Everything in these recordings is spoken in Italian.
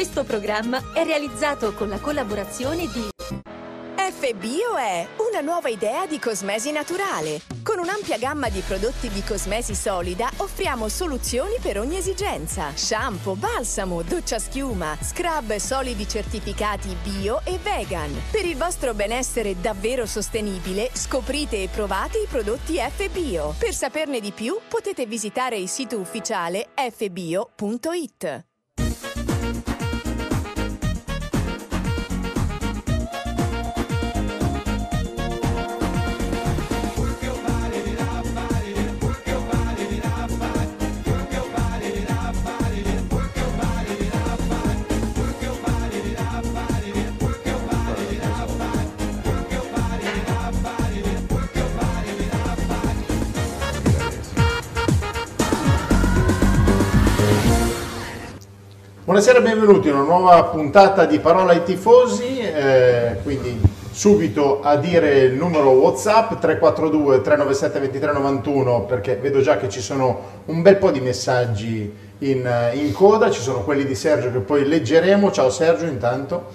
Questo programma è realizzato con la collaborazione di FBio è una nuova idea di cosmesi naturale. Con un'ampia gamma di prodotti di cosmesi solida offriamo soluzioni per ogni esigenza. Shampoo, balsamo, doccia schiuma, scrub solidi certificati bio e vegan. Per il vostro benessere davvero sostenibile, scoprite e provate i prodotti FBio. Per saperne di più potete visitare il sito ufficiale fbio.it. Buonasera e benvenuti in una nuova puntata di Parola ai tifosi, eh, quindi subito a dire il numero Whatsapp 342 397 2391 perché vedo già che ci sono un bel po' di messaggi in, in coda, ci sono quelli di Sergio che poi leggeremo, ciao Sergio intanto,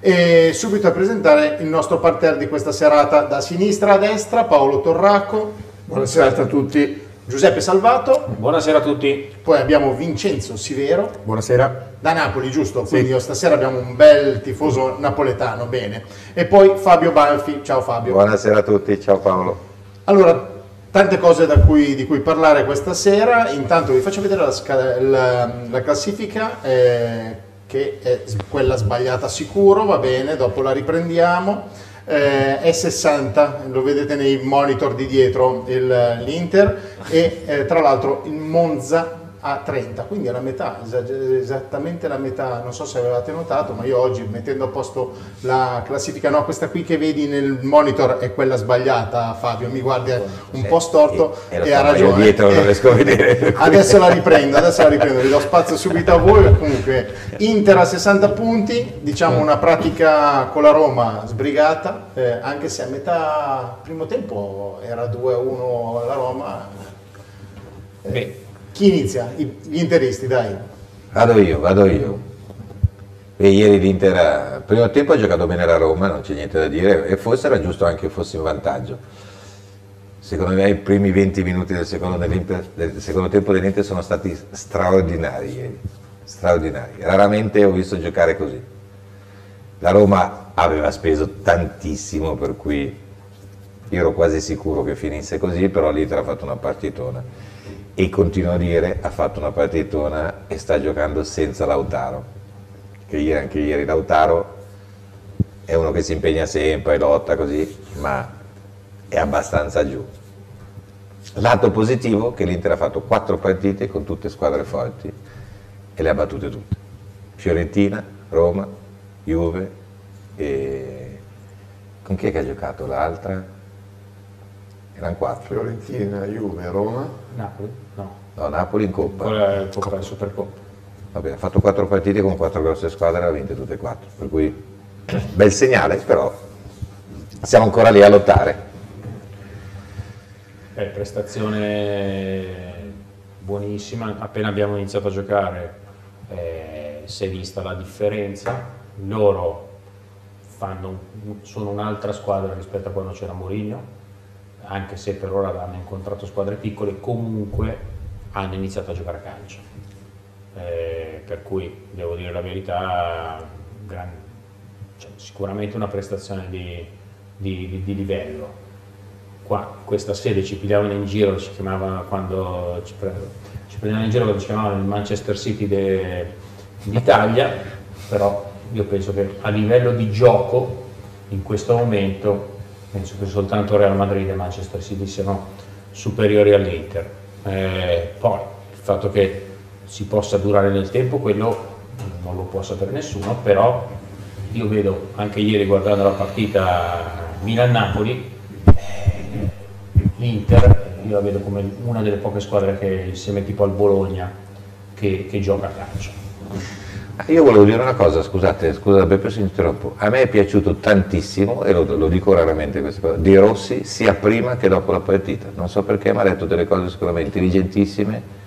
e subito a presentare il nostro parterre di questa serata da sinistra a destra, Paolo Torraco. Buonasera a tutti. Giuseppe Salvato. Buonasera a tutti. Poi abbiamo Vincenzo Sivero. Buonasera. Da Napoli, giusto? Quindi sì. stasera abbiamo un bel tifoso napoletano, bene. E poi Fabio Banfi. Ciao Fabio. Buonasera a tutti, ciao Paolo. Allora, tante cose cui, di cui parlare questa sera. Intanto vi faccio vedere la, la, la classifica, eh, che è quella sbagliata sicuro, va bene, dopo la riprendiamo eh, è 60, lo vedete nei monitor di dietro l'Inter e eh, tra l'altro il Monza a 30, quindi è la metà, esattamente la metà, non so se avevate notato, ma io oggi mettendo a posto la classifica, no, questa qui che vedi nel monitor è quella sbagliata, Fabio, mi guardi un po' storto e, e, e ha ragione. Dietro non riesco a vedere. adesso la riprendo, adesso la riprendo, vi do spazio subito a voi, comunque Inter a 60 punti, diciamo una pratica con la Roma sbrigata, eh, anche se a metà primo tempo era 2-1 la Roma. Eh, Beh chi inizia? Gli interisti, dai. Vado io, vado io. E ieri l'Inter, primo tempo ha giocato bene la Roma, non c'è niente da dire, e forse era giusto anche che fosse in vantaggio. Secondo me i primi 20 minuti del secondo, del secondo tempo dell'Inter sono stati straordinari ieri, straordinari. Raramente ho visto giocare così. La Roma aveva speso tantissimo, per cui io ero quasi sicuro che finisse così, però l'Inter ha fatto una partitona e continuo a dire ha fatto una partitona e sta giocando senza Lautaro. Che ieri, anche ieri Lautaro è uno che si impegna sempre, lotta così ma è abbastanza giù. Lato positivo che l'Inter ha fatto quattro partite con tutte squadre forti e le ha battute tutte. Fiorentina, Roma, Juve e con chi è che ha giocato l'altra? Erano quattro. Fiorentina, Juve, Roma. Napoli? No. No, Napoli in Coppa. Quella Coppa, Coppa. Supercoppa. Vabbè, ha fatto quattro partite con quattro grosse squadre e ha vinte tutte e quattro. Per cui bel segnale, però siamo ancora lì a lottare. Eh, prestazione buonissima, appena abbiamo iniziato a giocare eh, si è vista la differenza, loro fanno, sono un'altra squadra rispetto a quando c'era Mourinho, anche se per ora hanno incontrato squadre piccole, comunque hanno iniziato a giocare a calcio. Eh, per cui devo dire la verità, gran, cioè, sicuramente una prestazione di, di, di, di, livello. Qua, questa sede ci pigliavano in giro, ci chiamava quando ci, ci prendevano in giro quando ci chiamavano il Manchester City d'Italia, però io penso che a livello di gioco in questo momento penso che soltanto Real Madrid e Manchester City siano superiori all'Inter. Eh, poi il fatto che si possa durare nel tempo, quello non lo può sapere nessuno, però io vedo anche ieri guardando la partita Milan-Napoli, eh, l'Inter, io la vedo come una delle poche squadre che insieme tipo al Bologna che, che gioca a calcio. Io volevo dire una cosa, scusate, scusate Beppe se interrompo. A me è piaciuto tantissimo, e lo, lo dico raramente queste cose, di Rossi sia prima che dopo la partita. Non so perché, ma ha detto delle cose secondo me intelligentissime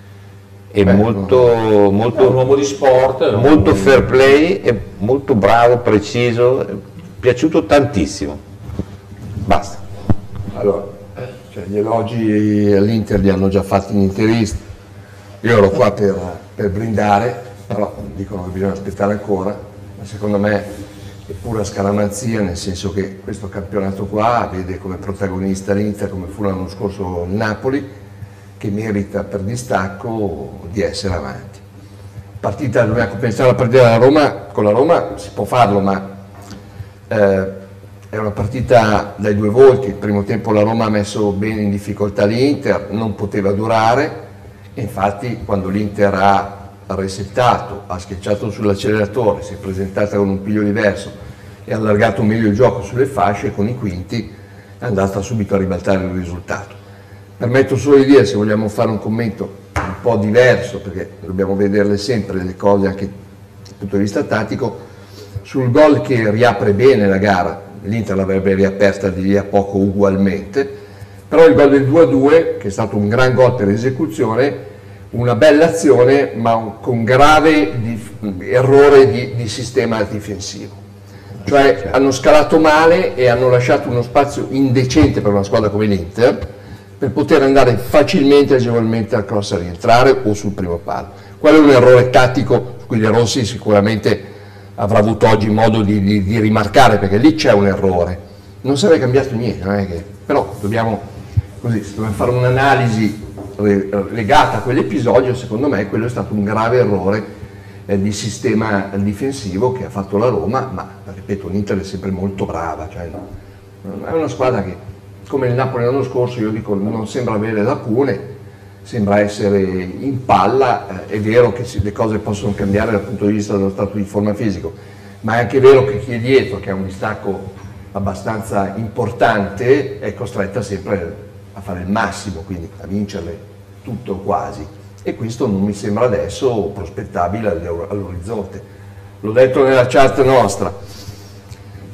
è Beh, molto, È un molto, uomo di sport. è un- molto fair play, è molto bravo, preciso, è piaciuto tantissimo. Basta. Allora, cioè, gli elogi all'Inter li hanno già fatti gli interisti. Io ero qua per, per brindare, però dicono che bisogna aspettare ancora, ma secondo me è pura scaramanzia, nel senso che questo campionato qua vede come protagonista l'Inter, come fu l'anno scorso Napoli, che merita per distacco di essere avanti. Partita, dobbiamo pensare alla partita della Roma, con la Roma si può farlo, ma eh, è una partita dai due volti, il primo tempo la Roma ha messo bene in difficoltà l'Inter, non poteva durare infatti quando l'Inter ha resettato, ha schiacciato sull'acceleratore, si è presentata con un piglio diverso e ha allargato meglio il gioco sulle fasce con i quinti è andata subito a ribaltare il risultato. Permetto solo di dire, se vogliamo fare un commento un po' diverso, perché dobbiamo vederle sempre le cose anche dal punto di vista tattico, sul gol che riapre bene la gara, l'Inter l'avrebbe riaperta di lì a poco ugualmente, però il gol del 2-2, che è stato un gran gol per esecuzione, una bella azione, ma con grave di- errore di, di sistema difensivo. Cioè hanno scalato male e hanno lasciato uno spazio indecente per una squadra come l'Inter per poter andare facilmente e agevolmente al cross a rientrare o sul primo palo. Quello è un errore tattico su cui De Rossi sicuramente avrà avuto oggi modo di, di- di rimarcare perché lì c'è un errore. Non sarebbe cambiato niente, che- però dobbiamo, così, dobbiamo fare un'analisi legata a quell'episodio, secondo me quello è stato un grave errore eh, di sistema difensivo che ha fatto la Roma, ma ripeto l'Inter è sempre molto brava, cioè, è una squadra che come il Napoli l'anno scorso io dico non sembra avere lacune, sembra essere in palla, eh, è vero che le cose possono cambiare dal punto di vista dello stato di forma fisico, ma è anche vero che chi è dietro, che ha un distacco abbastanza importante, è costretta sempre a fare il massimo, quindi a vincerle tutto quasi. E questo non mi sembra adesso prospettabile all'or- all'orizzonte. L'ho detto nella chat nostra,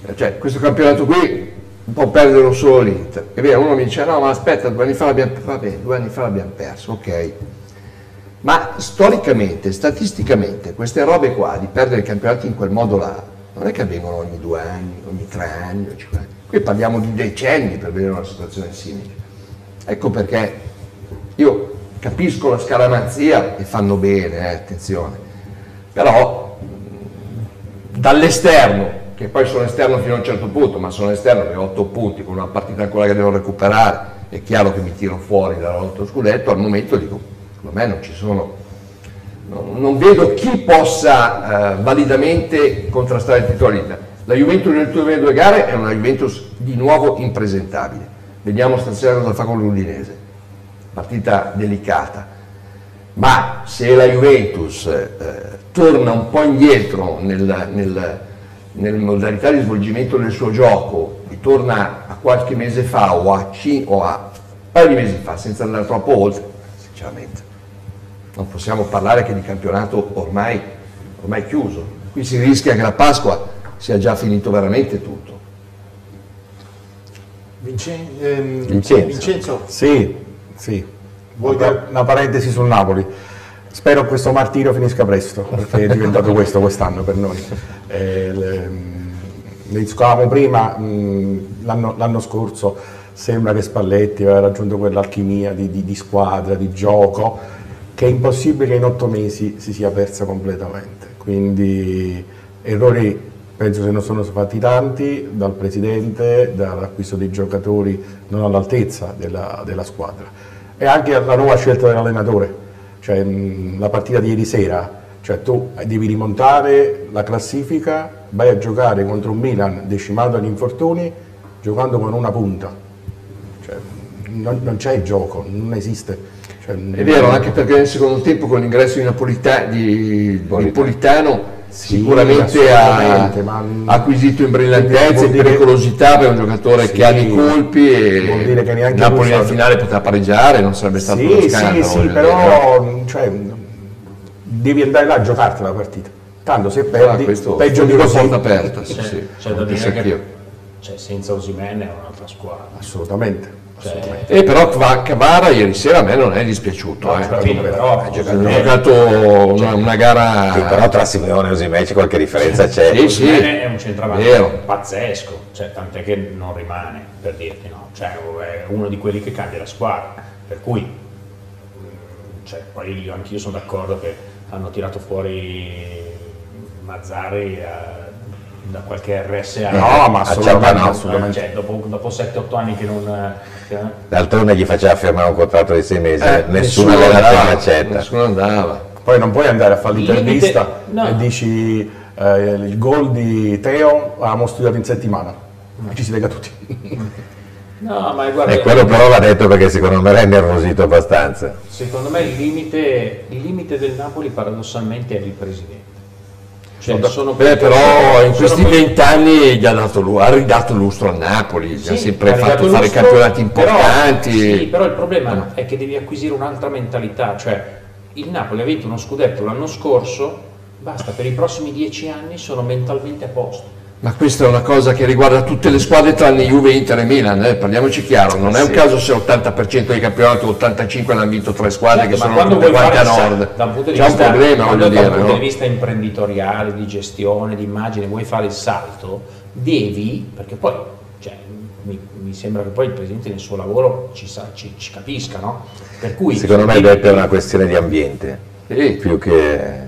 Eh, cioè questo campionato qui può perderlo solo l'Inter. È vero, uno mi dice no ma aspetta, due anni fa l'abbiamo, va bene, due anni fa l'abbiamo perso, ok. Ma storicamente, statisticamente, queste robe qua di perdere i campionati in quel modo là, non è che avvengono ogni due anni, ogni tre anni, o cinque anni. Qui parliamo di decenni per vedere una situazione simile. Ecco perché io capisco la scaramanzia e fanno bene, eh, attenzione, però mh, dall'esterno, che poi sono esterno fino a un certo punto, ma sono esterno che ho otto punti con una partita ancora che devo recuperare, è chiaro che mi tiro fuori dall'otto scudetto, al momento dico, secondo me non ci sono, non, non vedo chi possa eh, validamente contrastare il dell'Inter. La Juventus nelle ultime due gare è una Juventus di nuovo impresentabile. Vediamo stasera cosa fa con l'Udinese. Partita delicata. Ma se la Juventus eh, torna un po' indietro nel, nel, nelle modalità di svolgimento del suo gioco, ritorna a qualche mese fa o a, ci- o a un paio di mesi fa, senza andare troppo oltre, sinceramente, non possiamo parlare che di campionato ormai, ormai chiuso. Qui si rischia che la Pasqua sia già finito veramente tutto. Vincen- ehm, Vincenzo. Vincenzo, Sì, sì. Vuoi una, dire- una parentesi sul Napoli. Spero questo martirio finisca presto, perché è diventato questo quest'anno per noi. Eh, le- mh, ne discutavamo prima, mh, l'anno, l'anno scorso sembra che Spalletti aveva raggiunto quell'alchimia di, di- di squadra, di gioco, che è impossibile che in otto mesi si sia persa completamente. Quindi errori penso se ne sono fatti tanti dal presidente, dall'acquisto dei giocatori non all'altezza della, della squadra. E anche la nuova scelta dell'allenatore, cioè la partita di ieri sera, cioè tu devi rimontare la classifica, vai a giocare contro un Milan decimato dagli infortuni giocando con una punta, cioè, non, non c'è il gioco, non esiste. Cioè, È vero, anche perché nel secondo tempo con l'ingresso di, Napolita- di, di Politano Sì, sicuramente ha, acquisito in brillantezza Vuol e dire- pericolosità per un giocatore Sì, che ha dei colpi e vuol dire che neanche Napoli sa- finale poteva pareggiare, non sarebbe stato uno Sì, scandalo. sì, sì, però cioè, devi andare là a giocarti la partita. Tanto se perdi, questo peggio di una così. porta aperta, sì, C'è- sì, c'è da dire che cioè, senza Osimhen è un'altra squadra. Assolutamente. Cioè. E però Kva- Kvara ieri sera a me non è dispiaciuto. eh. alla fine, però, Ha giocato una, una gara... Sì, però tra Simeone e Osimhen c'è qualche differenza c'è. Sì, sì. È un centravanti Vero. pazzesco, cioè, tant'è che non rimane, per dirti, no? Cioè, è uno di quelli che cambia la squadra, per cui, mm, cioè, poi io, anch'io sono d'accordo che hanno tirato fuori Mazzari eh, da qualche RSA. No, ma a assolutamente, Ciapanò. assolutamente. Cioè, dopo, dopo 7-8 anni che non... eh, che- D'altronde gli faceva firmare un contratto di sei mesi, Eh, nessuno nessuno allenatore andava, accetta. Nessuno andava. Poi non puoi andare a fare l'intervista no. e dici eh, il gol di Teo l'abbiamo studiato in settimana. E ci si lega tutti. No, ma guarda, E quello però va detto perché secondo me l'ha innervosito abbastanza. secondo me il limite, il limite del Napoli paradossalmente è il presidente. Cioè, Beh, però in questi vent'anni gli ha, dato, ha ridato lustro al Napoli, gli ha Sì, sempre ha fatto fare lustro, campionati però- importanti. sì, però il problema è che devi acquisire un'altra mentalità, cioè il Napoli ha vinto uno scudetto l'anno scorso, basta, per i prossimi dieci anni sono mentalmente a posto. Ma questa è una cosa che riguarda tutte le squadre tranne Juve, Inter e Milan, eh, parliamoci chiaro, non è un Sì. caso se l'80% dei campionati, 85 l'hanno vinto tre squadre Certo, che sono tutte quante a nord. da un punto di C'è un vista, problema, voglio da dire, un punto no? di vista imprenditoriale, di gestione, di immagine, vuoi fare il salto, devi, perché poi cioè, mi, mi sembra che poi il Presidente nel suo lavoro ci, sa- ci- ci capisca, no? Per cui Secondo me è una questione di ambiente, Sì. più che...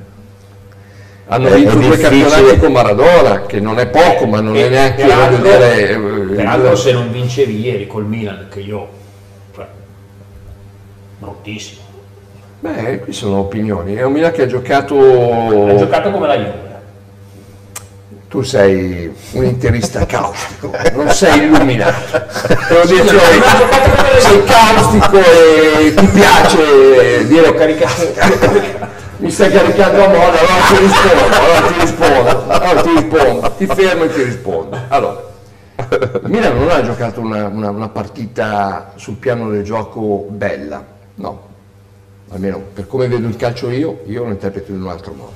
Hanno È- vinto due campionati con Maradona, che non è poco, ma non E è neanche peraltro- dire, eh, peraltro se non vincevi ieri col Milan, che io, cioè, bruttissimo, Beh, qui sono opinioni. È un Milan che ha giocato. ha giocato come la Juve. Tu sei un interista caustico, non sei illuminato. Te lo dico, sei caustico e ti piace dire caricato. Mi stai caricando a moda, allora ti rispondo, allora ti rispondo, allora ti rispondo, ti fermo e ti rispondo. Allora, il Milan non ha giocato una, una- una partita sul piano del gioco bella, no, almeno per come vedo il calcio io, io lo interpreto in un altro modo.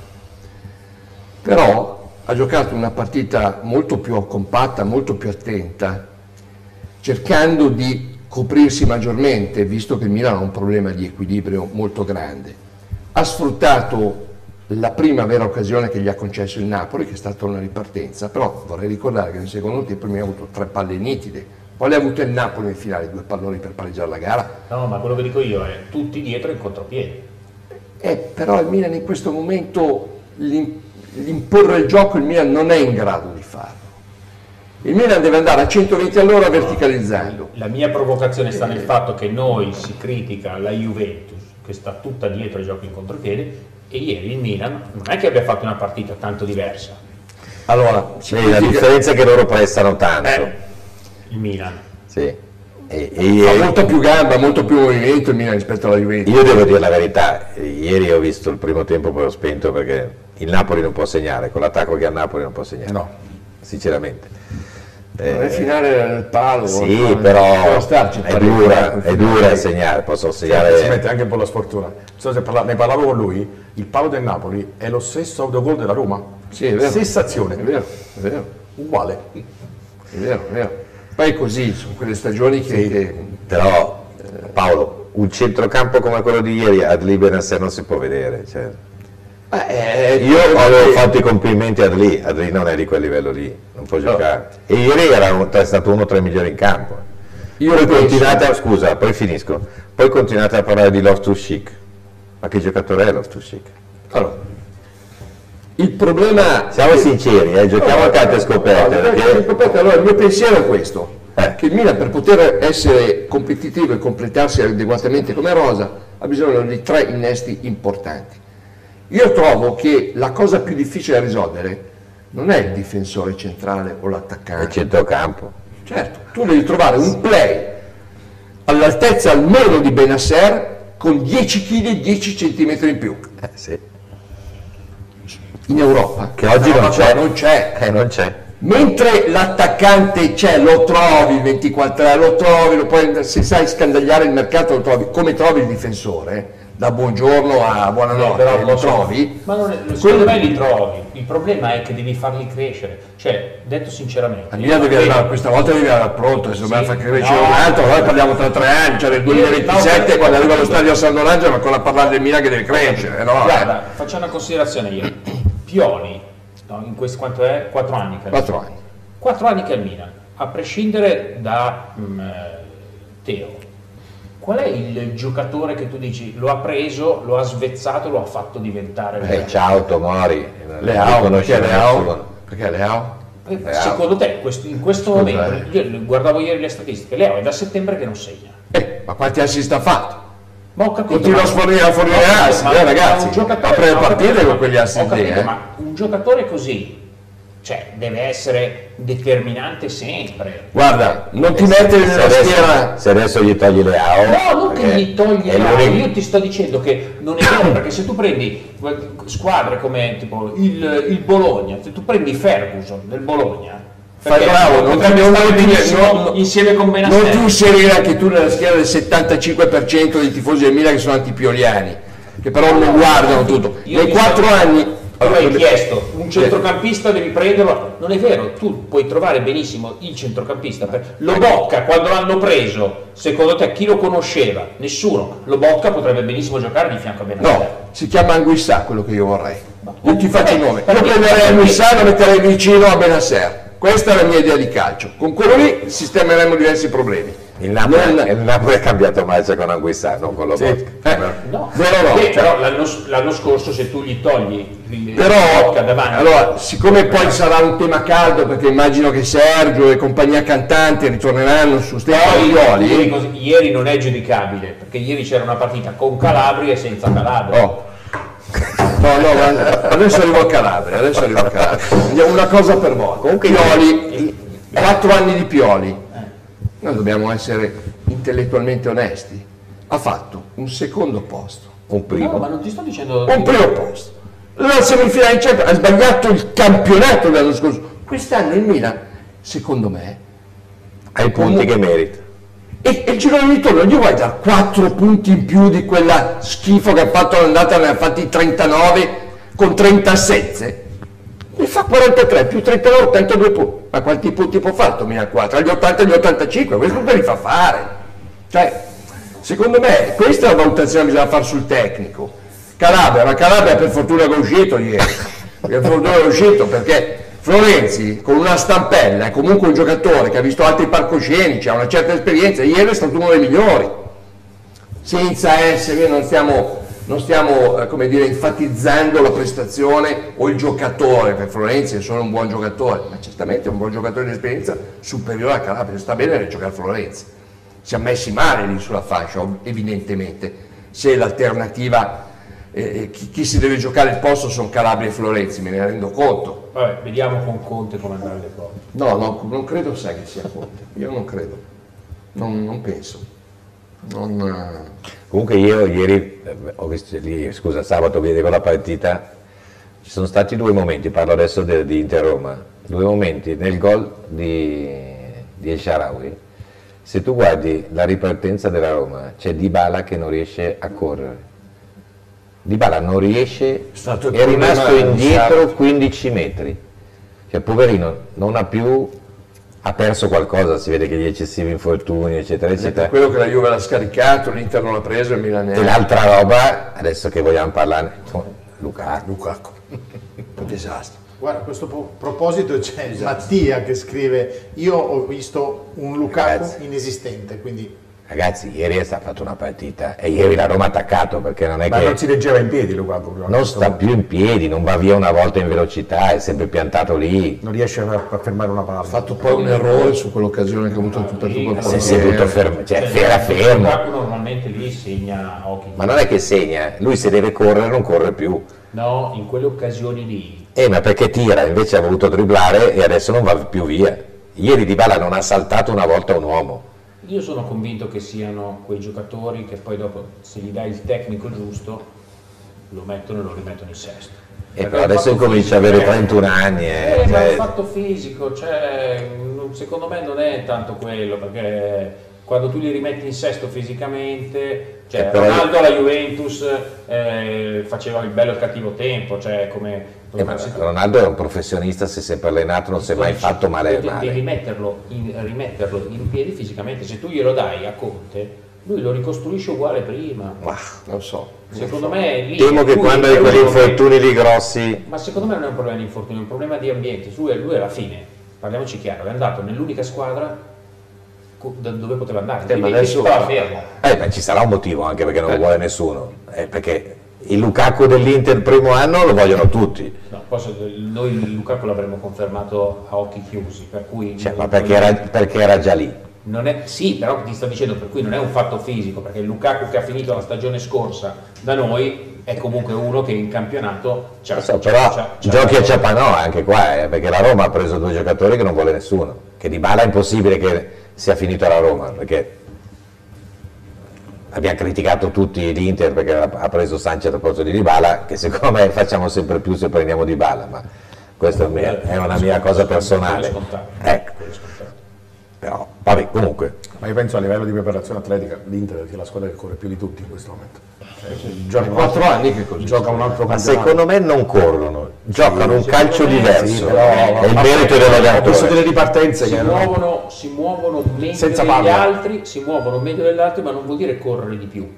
Però ha giocato una partita molto più compatta, molto più attenta, cercando di coprirsi maggiormente, visto che il Milan ha un problema di equilibrio molto grande. Ha sfruttato la prima vera occasione che gli ha concesso il Napoli, che è stata una ripartenza, però vorrei ricordare che nel secondo tempo Milan ha avuto tre palle nitide, poi le ha avute il Napoli nel finale, due palloni per pareggiare la gara, No, ma quello che dico io è tutti dietro in contropiede. Eh, però il Milan in questo momento l'im- l'imporre il gioco il Milan non è in grado di farlo. Il Milan deve andare a 120 all'ora verticalizzando. La mia provocazione sta nel fatto che noi si critica la Juventus, che sta tutta dietro ai giochi in contropiede, e ieri il Milan non è che abbia fatto una partita tanto diversa. Allora, Sì, la differenza è che loro prestano tanto. Eh. Il Milan. Sì. E, e ha molta più gamba, molto più movimento il Milan rispetto alla Juventus. io devo dire la verità, ieri ho visto il primo tempo poi ho spento perché il Napoli non può segnare, con l'attacco che ha il Napoli non può segnare. No. Sinceramente. Nel Eh, finale del palo. sì, può però starci è dura, il è dura segnare, possono Si segnare... mette anche un po' la sfortuna. Non so se parla- ne parlavo con lui, il palo del Napoli è lo stesso autogol della Roma. Sì, è vero. Stessa azione, È vero, è vero, uguale. è vero, è vero. Poi è così, sono quelle stagioni che... Sì. che- Però, Paolo, un centrocampo come quello di ieri ad Liberance non si può vedere. cioè. Eh, Io avevo fatto i complimenti ad Adli, Adli non è di quel livello lì, non può giocare. E ieri era un- è stato uno tra i migliori in campo. Io poi penso- continuate, a- scusa, poi finisco. Poi continuate a parlare di Loftus Chic. Ma che giocatore è Loftus Chic? Allora, il problema... Siamo sinceri, eh, giochiamo a carte scoperte. No, perché- scoperte, Allora, il mio pensiero è questo, Eh. che il Milan per poter essere competitivo e completarsi adeguatamente come rosa ha bisogno di tre innesti importanti. Io trovo che la cosa più difficile da risolvere non è il difensore centrale o È l'attaccante. centrocampo. Certo, tu devi trovare un play all'altezza almeno di Benasser con 10 kg e 10 cm in più. Eh, sì. In Europa. Che oggi non c'è. Non c'è. Eh, non c'è. Mentre l'attaccante c'è, lo trovi il 24, lo trovi, lo puoi, se sai scandagliare il mercato lo trovi, come trovi il difensore, da buongiorno a Eh, buonanotte, però li posso- trovi? Ma non è- secondo me li trovi. Il problema è che devi farli crescere. Cioè, detto sinceramente. A Milan devi arrivare, questa volta devi arrivare pronto, se dobbiamo Sì. far crescere No. un altro, allora parliamo tra tre anni, cioè nel 2027 No, quando arriva allo capito. stadio a San Lorenzo ma ancora a parlare del Milan che deve crescere, no? Guarda, faccio una considerazione io. Pioli, no, in questi quanto è? 4 anni che è al Quattro Milan. anni. Quattro anni che è al Milan, a prescindere da mm, eh, Teo. Qual è il giocatore che tu dici lo ha preso, lo ha svezzato, lo ha fatto diventare Eh, ciao Tomori, Leao, conosce perché Leao? Perché Leao? Eh, Secondo te, questo- in questo Scusa, momento, io guardavo ieri le statistiche, Leo è da settembre che non segna. Eh, ma quanti assist ha fatto? Ma ho capito, Continua ma- a sfornire, a fornire assist, ma- eh, ma ragazzi. un giocatore- Apre le ho partite capito, con ma- quegli assist ho capito, eh. ma un giocatore così, cioè, deve essere determinante sempre. Guarda, non ti Eh, se nella adesso- schiera... Se adesso gli togli le AO. No, non che gli togli la- l'unico- io ti sto dicendo che non è vero, perché se tu prendi squadre come tipo il, il Bologna, se tu prendi Ferguson del Bologna, Fai bravo, non ti- benissimo non- insieme con Non ti inserire anche tu nella schiera del 75% dei tifosi del Milan che sono antipioliani, che però non guardano tutto. Nei quattro anni... Tu hai Allora, chiesto un centrocampista devi prenderlo, non è vero, tu puoi trovare benissimo il centrocampista. per- Lo Bocca quando l'hanno preso, secondo te chi lo conosceva? Nessuno. Lo Bocca potrebbe benissimo giocare di fianco a Benassere. No, si chiama Anguissà quello che io vorrei. Io ti faccio il nome. Io prenderei Anguissà e lo metterei vicino a Benasser. Questa è la mia idea di calcio. Con quello lì sistemeremo diversi problemi. Il Napoli, Non- il Napoli ha cambiato marcia con Anguissà, non con lo Sì. Bosca. Eh, No, no, Beh, cioè- però l'anno, l'anno scorso se tu gli togli il Però, davanti, allora, siccome poi sarà un tema caldo, perché immagino che Sergio e compagnia cantante ritorneranno su Stefano ieri, Violi. così- ieri non è giudicabile, perché ieri c'era una partita con Calabria e senza Calabria. Oh. No, no, adesso arrivo a Calabria, adesso arrivo a Calabria. Una cosa per volta. Comunque- Pioli, quattro anni di Pioli. Noi dobbiamo essere intellettualmente onesti. Ha fatto un secondo posto, Un primo. No, ma non ti sto dicendo... un primo posto. La semifinale in Champions, ha sbagliato il campionato l'anno scorso. Quest'anno il Milan, secondo me, Ai punti che merita. e, e il girone di ritorno gli vuoi dare 4 punti in più di quella schifo che ha fatto l'andata, ne ha fatti 39 con 37? Ne fa 43 più 39, 82 punti. Ma quanti punti può fare Milan 4? Agli 80 e agli 85, questo te li fa fare. Cioè, secondo me, questa è la valutazione che bisogna fare sul tecnico. Calabria, ma Calabria per fortuna è uscito ieri. Per fortuna è uscito perché Florenzi con una stampella è comunque un giocatore che ha visto altri palcoscenici, ha una certa esperienza, ieri è stato uno dei migliori. Senza essere, non stiamo, non stiamo eh, come dire, enfatizzando la prestazione o il giocatore, per Florenzi è solo un buon giocatore, ma certamente è un buon giocatore di esperienza superiore a Calabria, sta bene a giocare a Florenzi. Siamo messi male lì sulla fascia, evidentemente, se l'alternativa, eh, chi, chi si deve giocare il posto sono Calabria e Florenzi, me ne rendo conto. Vabbè, vediamo con Conte come andare le cose. No, no, non credo sai che sia Conte, io non credo, non, non penso. Non, eh, Comunque io ieri, eh, ho visto, lì, scusa, sabato vedevo la partita, ci sono stati due momenti, parlo adesso de- di Inter-Roma, due momenti nel gol di, di El Shaarawy. Se tu guardi la ripartenza della Roma, c'è Dybala che non riesce a correre. Dybala non riesce, stato il è rimasto di indietro Sarri. 15 metri. Cioè, poverino, non ha più, ha perso qualcosa, si vede che gli eccessivi infortuni, eccetera, eccetera. quello che la Juve l'ha scaricato, l'Inter non l'ha preso e il Milan E l'altra roba, adesso che vogliamo parlarne, Lukaku. Lukaku. Un disastro. Guarda, a questo po- proposito c'è Mattia che scrive io ho visto un Lukaku Ragazzi. inesistente, quindi Ragazzi, ieri è stata fatta una partita e ieri la Roma ha attaccato perché non è Ma che non si leggeva in piedi Lukaku. non sta più in piedi, non va via una volta in velocità, è sempre piantato lì. Non riesce a, fermare una palla. Ha fatto poi un errore su quell'occasione che ha avuto tutta il Si è seduto fermo, cioè era fermo. Lukaku normalmente lì segna occhi. Ma non è che segna, lui se deve correre non corre più. No, in quelle occasioni lì. Eh, ma perché tira, invece ha voluto dribblare e adesso non va più via. Ieri Dybala non ha saltato una volta un uomo. Io sono convinto che siano quei giocatori che poi dopo, se gli dai il tecnico giusto, lo mettono e lo rimettono in sesto. E però adesso fatto incomincia a fisico avere è- 31 anni. eh, Eh, ma cioè- il fatto fisico, cioè, secondo me non è tanto quello, perché quando tu li rimetti in sesto fisicamente, cioè Eh, Ronaldo alla Juventus eh, faceva il bello e il cattivo tempo, cioè come... Eh, ma se Ronaldo è un professionista, si è sempre allenato, non si è mai fatto male. male. devi metterlo in, rimetterlo in piedi fisicamente, se tu glielo dai a Conte, lui lo ricostruisce uguale prima. Wow. Non so. Secondo me lì Temo che quando hai quegli infortuni lì grossi, Ma secondo me non è un problema di infortunio, è un problema di ambiente. Lui, lui alla fine, parliamoci chiaro, è andato nell'unica squadra dove poteva andare. Eh, ma adesso- fermo. Eh, ma ci sarà un motivo anche perché non lo vuole nessuno. Eh, perché il Lukaku dell'Inter primo anno lo vogliono tutti. No, noi il Lukaku l'avremmo confermato a occhi chiusi, per cui... Cioè, ma perché era, perché era già lì. non è- sì, però ti sto dicendo per cui non è un fatto fisico, perché il Lukaku che ha finito la stagione scorsa da noi è comunque uno che in campionato c'ha, so, c'ha- però c'ha- c'ha- giochi a Ciapanò anche qua, eh, perché la Roma ha preso due giocatori che non vuole nessuno. Che di Bala è impossibile che sia finito alla Roma, perché abbiamo criticato tutti l'Inter perché ha preso Sanchez al posto di Dybala, che secondo me facciamo sempre più se prendiamo Dybala, ma questa è, mia- è una mia cosa personale. Ecco, però, vabbè, comunque, Ma io penso a livello di preparazione atletica l'Inter sia la squadra che corre più di tutti in questo momento. Cioè, gioca un quattro altro- anni che è così. Gioca un altro ma secondo me non corrono, giocano un calcio diverso, sì, però- è il merito Ho visto dell'allenatore. delle ripartenze si che erano... muovono, si muovono meglio Senza degli palla. altri, si muovono meglio degli altri, ma non vuol dire correre di più,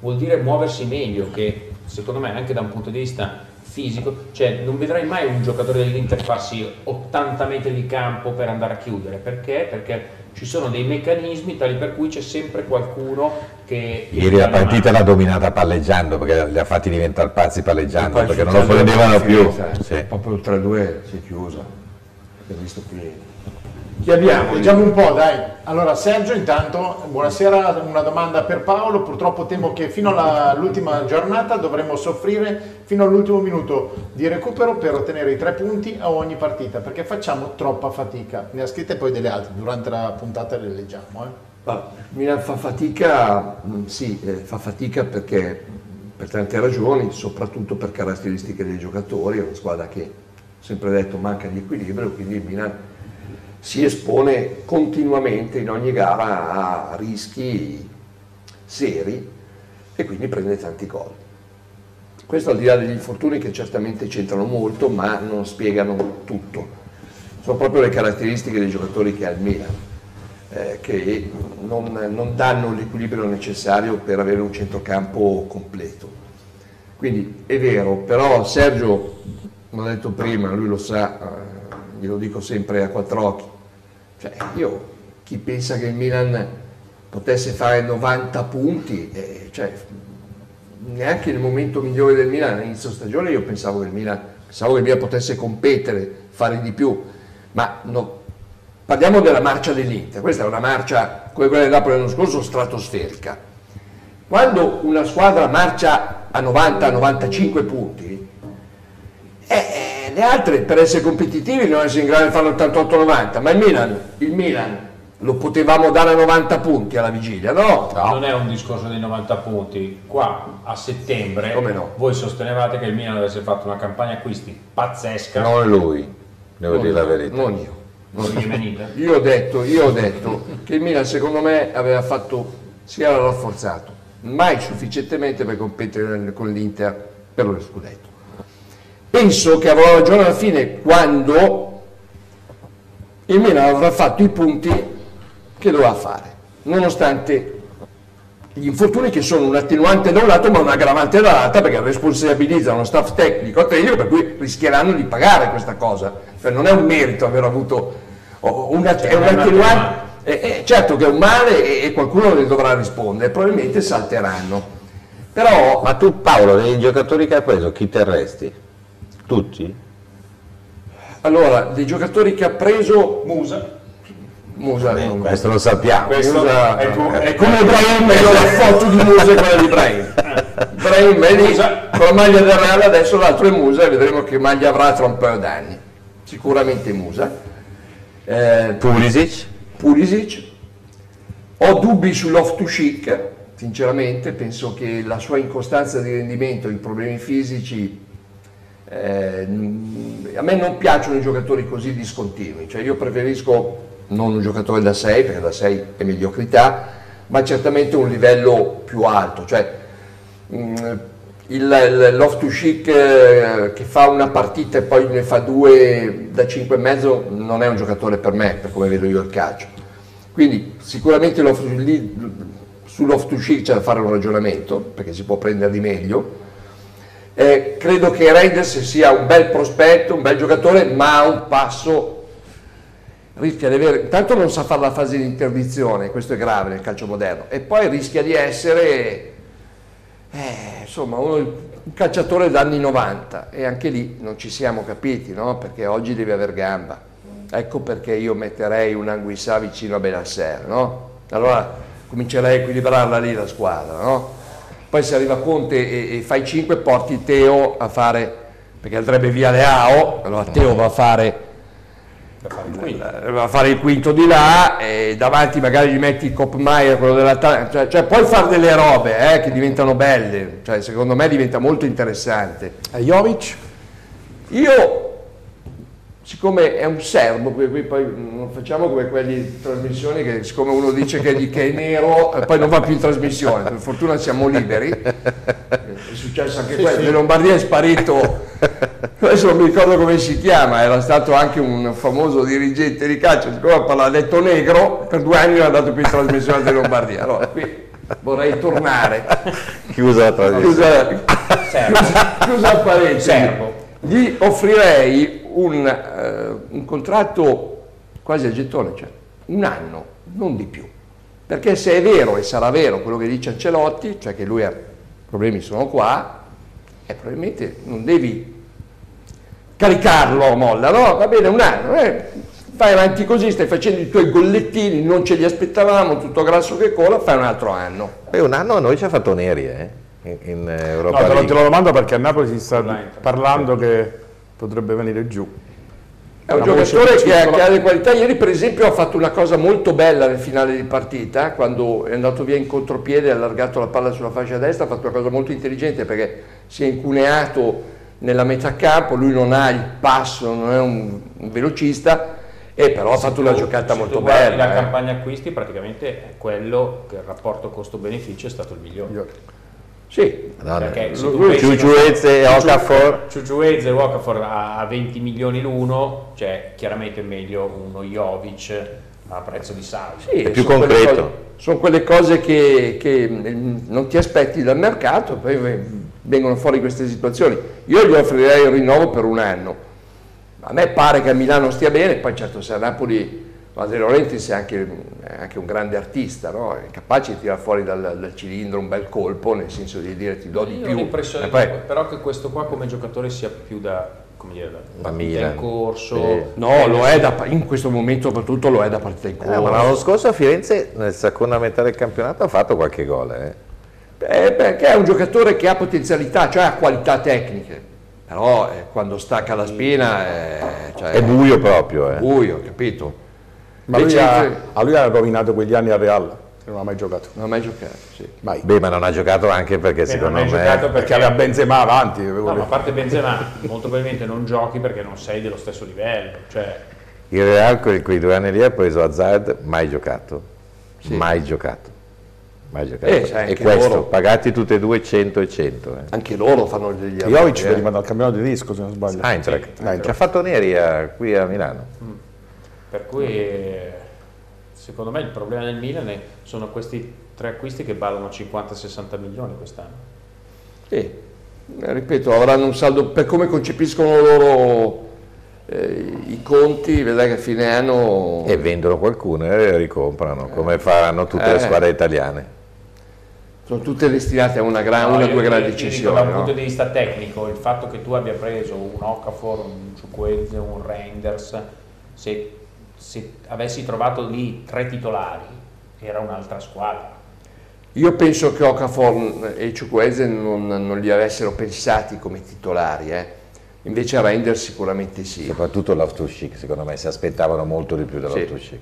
vuol dire muoversi meglio, che secondo me anche da un punto di vista fisico, cioè non vedrai mai un giocatore dell'Inter farsi 80 metri di campo per andare a chiudere, perché? Perché ci sono dei meccanismi tali per cui c'è sempre qualcuno che... Ieri la partita l'ha dominata palleggiando perché li ha fatti diventare pazzi palleggiando perché non lo prendevano una più. Sì. Proprio il 3-2 si è chiusa. Abbiamo visto qui. Chi abbiamo? Leggiamo un po', dai. Allora, Sergio, intanto, buonasera, una domanda per Paolo. Purtroppo temo che fino all'ultima giornata dovremo soffrire fino all'ultimo minuto di recupero per ottenere i tre punti a ogni partita, perché facciamo troppa fatica. Ne ha scritte poi delle altre, durante la puntata le leggiamo. Eh. Milan fa fatica, mm, sì, eh, fa fatica perché per tante ragioni, soprattutto per caratteristiche dei giocatori, è una squadra che sempre detto manca di equilibrio, quindi il Milan si espone continuamente in ogni gara a rischi seri e quindi prende tanti gol. Questo al di là degli infortuni che certamente c'entrano molto, ma non spiegano tutto. Sono proprio le caratteristiche dei giocatori che ha il Milan eh, che non, non danno l'equilibrio necessario per avere un centrocampo completo. Quindi è vero, però Sergio, come ho detto prima, lui lo sa, eh, glielo dico sempre a quattro occhi, cioè io, chi pensa che il Milan potesse fare 90 punti, eh, cioè, neanche nel momento migliore del Milan, all'inizio stagione io pensavo che il Milan, pensavo che il Milan potesse competere, fare di più, ma no, Parliamo della marcia dell'Inter, questa è una marcia, come quella del Napoli l'anno scorso, stratosferica. Quando una squadra marcia a 90-95 punti, eh, le altre per essere competitivi non essere in grado di fare 88-90, ma il Milan, il Milan lo potevamo dare a 90 punti alla vigilia, no? Non è un discorso dei 90 punti. Qua a settembre Come no? voi sostenevate che il Milan avesse fatto una campagna acquisti pazzesca. Non lui, devo dire la verità. Non io. Non gli. Io ho detto, io ho detto che il Milan secondo me aveva fatto, si era rafforzato, mai sufficientemente per competere con l'Inter per lo scudetto. Penso che avrò ragione alla fine quando il Milan avrà fatto i punti che doveva fare, nonostante gli infortuni che sono un attenuante da un lato ma un aggravante dall'altra perché responsabilizzano lo staff tecnico e tecnico per cui rischieranno di pagare questa cosa. Cioè, non è un merito aver avuto oh, un, att- è un attenuante. eh, eh, certo che è un male e, e qualcuno ne dovrà rispondere, probabilmente salteranno. Però Ma tu Paolo, dei giocatori che hai preso, chi terresti? Tutti? allora, dei giocatori che ha preso Musa. Musa, Beh, non- questo lo sappiamo. Questo Musa- è co- è come Ibrahim, io la foto di Musa e quella di Ibrahim. Ibrahim è lì con la maglia del Real, adesso l'altro è Musa e vedremo che maglia avrà tra un paio d'anni. Sicuramente Musa. Eh, Pulisic? Pulisic. Ho dubbi sull'off-to-chic, sinceramente, penso che la sua incostanza di rendimento, i problemi fisici, eh, a me non piacciono i giocatori così discontinui, cioè io preferisco non un giocatore da 6, perché da 6 è mediocrità, ma certamente un livello più alto. Cioè, mh, il, il Loftus Cheek eh, che fa una partita e poi ne fa due da 5 e mezzo non è un giocatore per me, per come vedo io il calcio. Quindi sicuramente Loftus- lì, su Loftus Cheek c'è da fare un ragionamento, perché si può prendere di meglio. Eh, credo che Reinders sia un bel prospetto, un bel giocatore, ma a un passo rischia di avere, intanto non sa fare la fase di interdizione, questo è grave nel calcio moderno, e poi rischia di essere eh, insomma uno, un calciatore d'anni 90 e anche lì non ci siamo capiti, no? perché oggi deve aver gamba. Ecco perché io metterei un Anguissà vicino a Benasser, no? Allora comincerei a equilibrarla lì la squadra, no? Poi se arriva Conte e, e fai 5 porti Teo a fare, perché andrebbe via Leao, allora Teo va a fare va a fare il quinto di là e davanti magari gli metti Kopmaier, quello della cioè, cioè puoi fare delle robe eh, che diventano belle, cioè, secondo me diventa molto interessante. E Jovic? Io, siccome è un serbo, qui, qui poi non facciamo come quelli di trasmissioni che siccome uno dice che, è di- che è nero, eh, poi non va più in trasmissione, per fortuna siamo liberi. È successo anche quello, De Lombardia è sparito, adesso non mi ricordo come si chiama, era stato anche un famoso dirigente di calcio, siccome ha detto negro, per due anni non è andato più in trasmissione De Lombardia. Allora, qui vorrei tornare. Chiusa la trasmissione. chiusa, chiusa, chiusa la parentesi, gli offrirei un, eh, un contratto quasi a gettone, cioè un anno, non di più. Perché se è vero e sarà vero quello che dice Ancelotti, cioè che lui ha problemi sono qua, e probabilmente non devi caricarlo a molla, no? Va bene, un anno, eh, vai avanti così, stai facendo i tuoi gollettini, non ce li aspettavamo, tutto grasso che cola, fai un altro anno. Poi un anno a noi ci ha fatto Neri, eh? In, in No, Europa te lo, League. te lo domando perché a Napoli si sta parlando che potrebbe venire giù. È un giocatore che ha, che ha le qualità. Ieri, per esempio, ha fatto una cosa molto bella nel finale di partita, quando è andato via in contropiede e ha allargato la palla sulla fascia destra. Ha fatto una cosa molto intelligente perché si è incuneato nella metà campo. Lui non ha il passo, non è un, un velocista, e però ha fatto una tu- giocata se molto bella. La eh. campagna acquisti praticamente è quello che il rapporto costo-beneficio è stato il migliore. Sì, Madonna. Perché se tu pensi- Ciuciuezze e Okafor. Ciuciuezze e Okafor a a 20 milioni l'uno, cioè chiaramente è meglio uno Jovic a prezzo di saldo. Sì, È più sono quelle concreto. cose- sono quelle cose che, che, mm, non ti aspetti dal mercato, poi vengono fuori queste situazioni. Io gli offrirei il rinnovo per un anno. A me pare che a Milano stia bene, poi certo se a Napoli De Laurentiis è anche, è anche un grande artista, no? è capace di tirare fuori dal, dal cilindro un bel colpo, nel senso di dire ti do di Io ho più. l'impressione E poi- però che questo qua come giocatore sia più da, come dire, da partita in corso. Sì. No, lo è da, in questo momento soprattutto lo è da partita in corso. Eh, ma l'anno scorso a Firenze, nella seconda metà del campionato, ha fatto qualche gol. Eh? Eh, perché è un giocatore che ha potenzialità, cioè ha qualità tecniche, però eh, quando stacca la spina eh, cioè, È buio proprio. Eh. buio, capito? Ma lui ha, a lui ha rovinato quegli anni a Real, che non ha mai giocato. Non ha mai giocato, sì. Mai. Beh, ma non ha giocato anche perché Beh, secondo non hai me... giocato Perché perché aveva Benzema avanti. No, ma a parte Benzema, molto probabilmente non giochi perché non sei dello stesso livello. Cioè, Il Real que- quei due anni lì ha preso Hazard, mai giocato. Mai giocato. Mai giocato. Eh, e questo, loro. pagati tutte e due 100 e 100. Eh. Anche loro fanno degli Jovic errori, eh. veniva dal campionato tedesco, se non sbaglio. Eintracht. Sì, Eintracht. Ci ha fatto Neri a- qui a Milano. Per cui eh, secondo me il problema del Milan è- sono questi tre acquisti che ballano 50-60 milioni quest'anno. Sì. Eh, ripeto, avranno un saldo, per come concepiscono loro eh, i conti, vedrai che a fine anno... E vendono qualcuno e ricomprano, come faranno tutte le Eh. squadre italiane. Sono tutte destinate a una, gran, No, una due grandi io dico cessioni. Da un no? punto di vista tecnico, il fatto che tu abbia preso un Okafor, un Ciuquezze, un Reinders, se, se avessi trovato lì tre titolari, era un'altra squadra. Io penso che Okafor e Ciuqueze non, non li avessero pensati come titolari, eh. invece a Reinders sicuramente sì. Soprattutto Loftus-Cheek, secondo me, si aspettavano molto di più da Sì. Loftus-Cheek.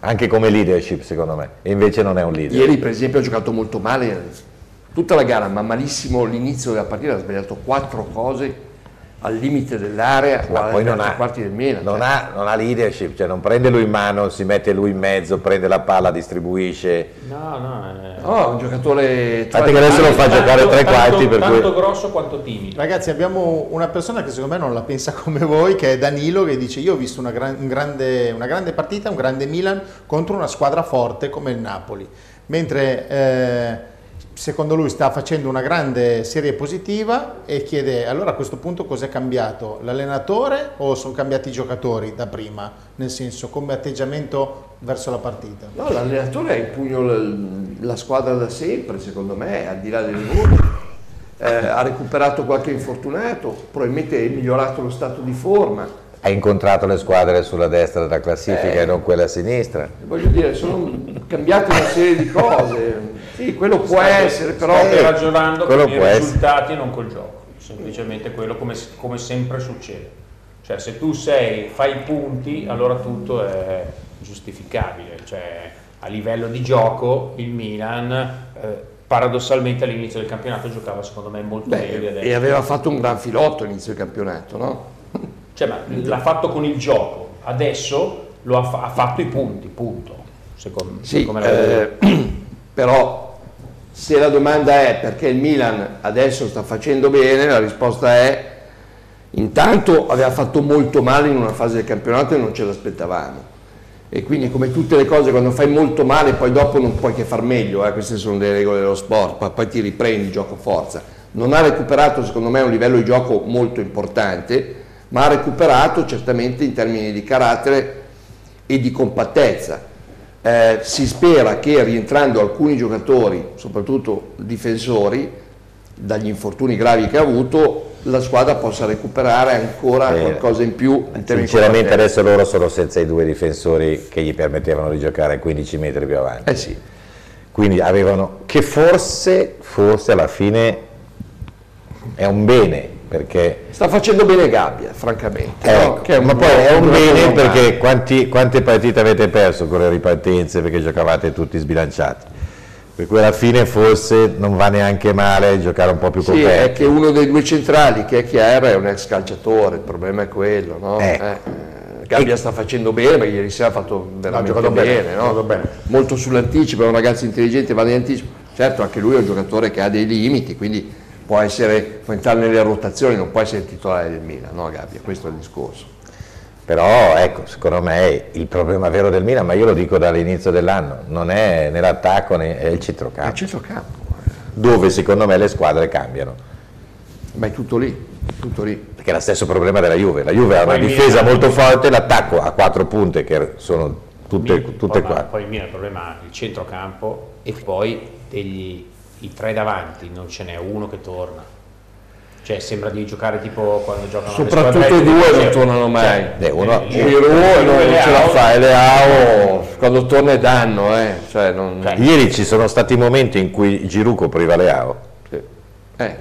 Anche come leadership, secondo me. E invece non è un leader. Ieri per esempio ha giocato molto male tutta la gara, ma malissimo l'inizio della partita, ha sbagliato quattro cose al limite dell'area Ma poi non ha, quarti del Milan. non, cioè. ha, non ha leadership, cioè non prende lui in mano, si mette lui in mezzo, prende la palla, distribuisce. No, no. eh. No, è un giocatore Infatti che adesso lo fa Tanto- giocare tre tanto- quarti per tanto cui... grosso quanto timido. Ragazzi, abbiamo una persona che secondo me non la pensa come voi, che è Danilo, che dice io ho visto una, gran- un grande, una grande partita, un grande Milan contro una squadra forte come il Napoli, mentre eh, secondo lui sta facendo una grande serie positiva e chiede allora a questo punto cos'è cambiato, l'allenatore o sono cambiati i giocatori da prima, nel senso come atteggiamento verso la partita? No, l'allenatore ha in pugno la squadra da sempre, secondo me, al di là delle voci. Eh, ha recuperato qualche infortunato, probabilmente è migliorato lo stato di forma. Ha incontrato le squadre sulla destra della classifica Eh. e non quella a sinistra. Voglio dire, sono cambiate una serie di cose. Sì, quello può State- essere, però... state ragionando con i risultati e non col gioco, semplicemente quello come, come sempre succede. Cioè se tu sei, fai i punti, allora tutto è giustificabile. Cioè, a livello di gioco il Milan eh, paradossalmente all'inizio del campionato giocava secondo me molto meglio di Beh, adesso. e aveva fatto un gran filotto all'inizio del campionato, no? Cioè, ma l'ha fatto con il gioco, adesso lo ha, fa- ha fatto i punti, punto. Secondo, Sì, vedo. eh, però se la domanda è perché il Milan adesso sta facendo bene, la risposta è intanto aveva fatto molto male in una fase del campionato e non ce l'aspettavamo. E quindi come tutte le cose quando fai molto male poi dopo non puoi che far meglio, eh, queste sono le regole dello sport, poi, ti riprendi gioco forza. Non ha recuperato secondo me un livello di gioco molto importante, ma ha recuperato certamente in termini di carattere e di compattezza. Eh, si spera che rientrando alcuni giocatori, soprattutto difensori, dagli infortuni gravi che ha avuto, la squadra possa recuperare ancora Eh, qualcosa in più in Sinceramente adesso loro sono senza i due difensori che gli permettevano di giocare 15 metri più avanti. Eh sì, Quindi avevano, che forse, forse alla fine è un bene, perché sta facendo bene Gabbia, francamente. no? Ecco, è ma poi è un bene perché quanti- quante partite avete perso con le ripartenze perché giocavate tutti sbilanciati? Per cui alla fine forse non va neanche male giocare un po' più Sì, coperti. è che uno dei due centrali, che è Chiara, è un ex calciatore, il problema è quello. No? Ecco. Eh, Gabbia sta facendo bene, ma ieri sera ha fatto veramente giocato bene, bene, no? bene. molto sull'anticipo, è un ragazzo intelligente, va in anticipo. Certo, anche lui è un giocatore che ha dei limiti, quindi può, essere, può entrare nelle rotazioni, non può essere il titolare del Milan, no Gabbia? Questo è il discorso. Però ecco, secondo me il problema vero del Milan, ma io lo dico dall'inizio dell'anno, non è nell'attacco né è il È il centrocampo, centrocampo, dove secondo me le squadre cambiano. ma è tutto lì, tutto lì. Perché è lo stesso problema della Juve. La Juve ha una difesa Milan- molto forte, l'attacco ha quattro punte che sono tutte, Milan- tutte poi, qua. Poi il Milan il problema il centrocampo e poi degli, i tre davanti, non ce n'è uno che torna. Cioè sembra di giocare tipo quando giocano Soprattutto i due non cioè, tornano mai. Eh, uno- eh, Giroud Giroud non, e ce la Leao- fa, e Leao quando torna è danno, eh. Cioè, non... Cioè, Ieri ci sono stati momenti in cui Giroud copriva Leao. sì. Eh,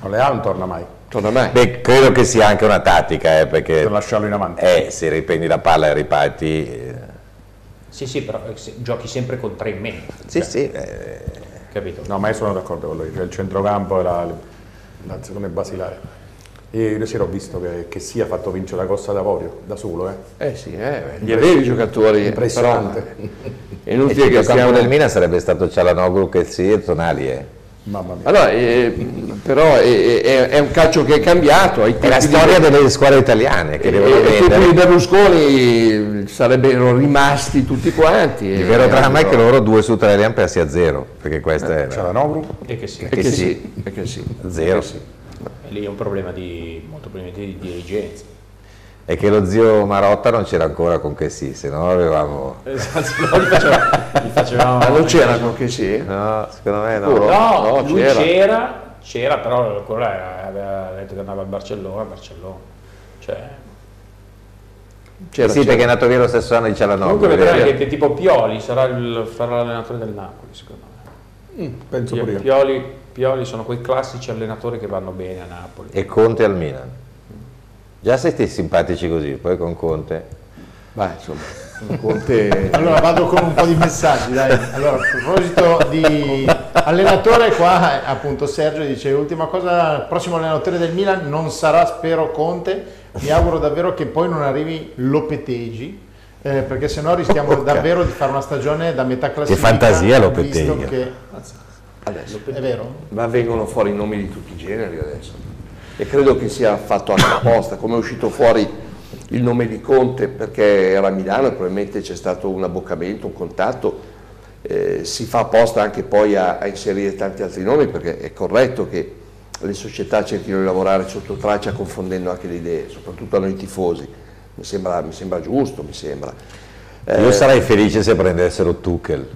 Non le ha, non torna mai, torna mai. Beh, credo che sia anche una tattica, eh, perché per lasciarlo in avanti. eh, se riprendi la palla e riparti... eh, Sì, sì, però eh, se- giochi sempre con tre in meno, sì, sì, eh, capito? No, ma io sono d'accordo con lui, cioè il centrocampo è la, l'azione basilare. Io ieri sera ho visto che, che sia fatto vincere la Costa d'Avorio da solo, eh. Eh sì, eh, li avevi giocatori. Impressionante. però, È il inutile che centrocampo stiamo... del Milan sarebbe stato Cialanoglu, Chelsea e Tonali. Eh. Mamma mia. Allora, eh, però è, è- è un calcio che è cambiato. È la tempi di- storia delle squadre italiane che e- devono e- tempi vendere. di Berlusconi sarebbero rimasti tutti quanti. Il e- vero dramma è che loro due su tre li hanno persi a zero, perché questa è C'è la- Noglu? E che sì, Perché che sì, sì. zero. Perché sì. e lì è un problema di, molto probabilmente di dirigenza. E che lo zio Marotta non c'era ancora con che sì, se no avevamo... Esatto, no, gli facevamo, gli facevamo- Ma non c'era con che sì? No, secondo me no. Sicuro? No, No, lui c'era. c'era. c'era, però quello era- aveva detto che andava a Barcellona, a Barcellona. Cioè, C'era, sì, c'era. perché è nato via lo stesso anno di Cialanoglu. comunque vedrai che, che tipo Pioli sarà, il, sarà l'allenatore del Napoli, secondo me. Penso pure io. Pioli, Pioli sono quei classici allenatori che vanno bene a Napoli. E Conte al Milan. Già siete simpatici così, poi con Conte... Beh, insomma, Conte... Allora vado con un po' di messaggi, dai. Allora, a proposito di allenatore, qua appunto Sergio dice ultima cosa, il prossimo allenatore del Milan non sarà spero Conte, mi auguro davvero che poi non arrivi Lopeteggi, eh, perché sennò rischiamo davvero di fare una stagione da metà classifica. fantasia visto Lopeteghi. che- Adesso. È vero? Ma vengono fuori i nomi di tutti i generi adesso. E credo che sia fatto anche apposta, come è uscito fuori il nome di Conte perché era a Milano e probabilmente c'è stato un abboccamento, un contatto, eh, si fa apposta anche poi a, a inserire tanti altri nomi perché è corretto che le società cerchino di lavorare sotto traccia confondendo anche le idee, soprattutto a noi tifosi. Mi sembra, mi sembra giusto, mi sembra. Io Eh, sarei felice se prendessero Tuchel.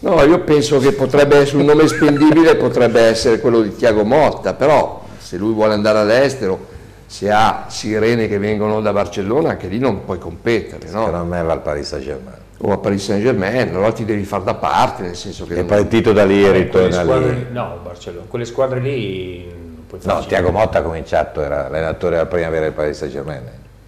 No, io penso che potrebbe essere un nome spendibile, potrebbe essere quello di Tiago Motta, però se lui vuole andare all'estero, se ha sirene che vengono da Barcellona, anche lì non puoi competere, no? Secondo me va al Paris Saint Germain. O a Paris Saint Germain, allora ti devi far da parte, nel senso che... È non- partito da lì e ritorna lì. No, Barcellona. Quelle squadre lì non puoi No, Tiago. Motta ha cominciato, era allenatore della primavera del Paris Saint Germain.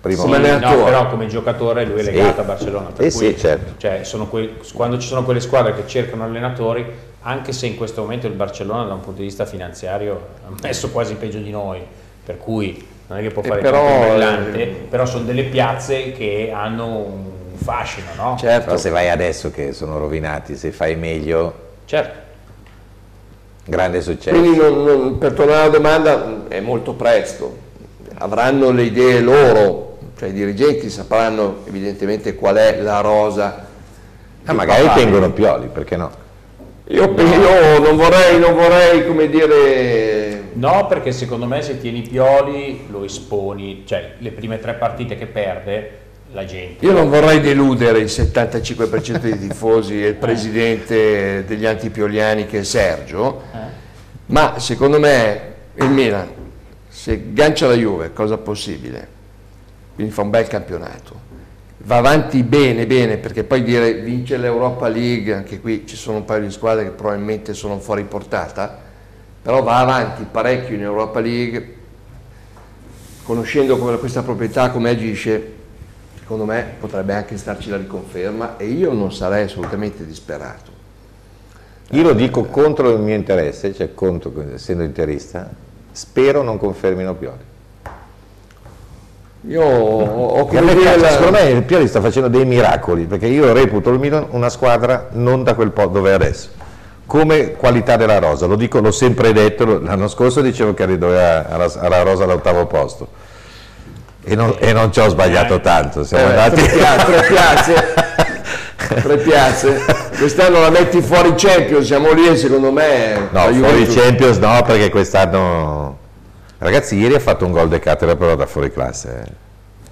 Primo Come Sì, allenatore. no, però come giocatore lui è Sì. legato a Barcellona. Per Sì, cui, sì, certo. cioè, sono quei- quando ci sono quelle squadre che cercano allenatori, anche se in questo momento il Barcellona da un punto di vista finanziario ha messo quasi peggio di noi, per cui non è che può Eh, fare però, tutto brillante, eh, però sono delle piazze che hanno un fascino, no? Certo, Però se vai adesso che sono rovinati, se fai meglio, Certo. grande successo. quindi non- non- per tornare alla domanda è molto presto, avranno le idee loro, cioè i dirigenti sapranno evidentemente qual è la rosa. Ah, magari papabile. tengono Pioli, perché no? Io, pe- io non vorrei, non vorrei, come dire, No, perché secondo me se tieni Pioli lo esponi, cioè le prime tre partite che perde la gente. io non vorrei deludere il 75% dei tifosi e il presidente degli antipioliani che è Sergio, ma secondo me il Milan, se gancia la Juve, cosa possibile, quindi fa un bel campionato, va avanti bene, bene, perché poi dire vince l'Europa League, anche qui ci sono un paio di squadre che probabilmente sono fuori portata, però va avanti parecchio in Europa League, conoscendo questa proprietà come agisce, secondo me potrebbe anche starci la riconferma e io non sarei assolutamente disperato. Io lo dico contro il mio interesse, cioè contro, essendo interista, spero non confermino Pioli. Io ho, a come dire la- secondo me il Pioli sta facendo dei miracoli, perché io reputo il Milan una squadra non da quel po' dove è adesso. Come qualità della rosa, lo dico, l'ho sempre detto, l'anno scorso dicevo che doveva alla, alla rosa all'ottavo posto e non, e non ci ho sbagliato tanto, siamo Eh, andati... tre, pia- tre piazze, tre piazze. Quest'anno la metti fuori Champions, siamo lì e secondo me... No, fuori Juventus- Champions no, perché quest'anno... Ragazzi, ieri ha fatto un gol de cattedra però da fuori classe.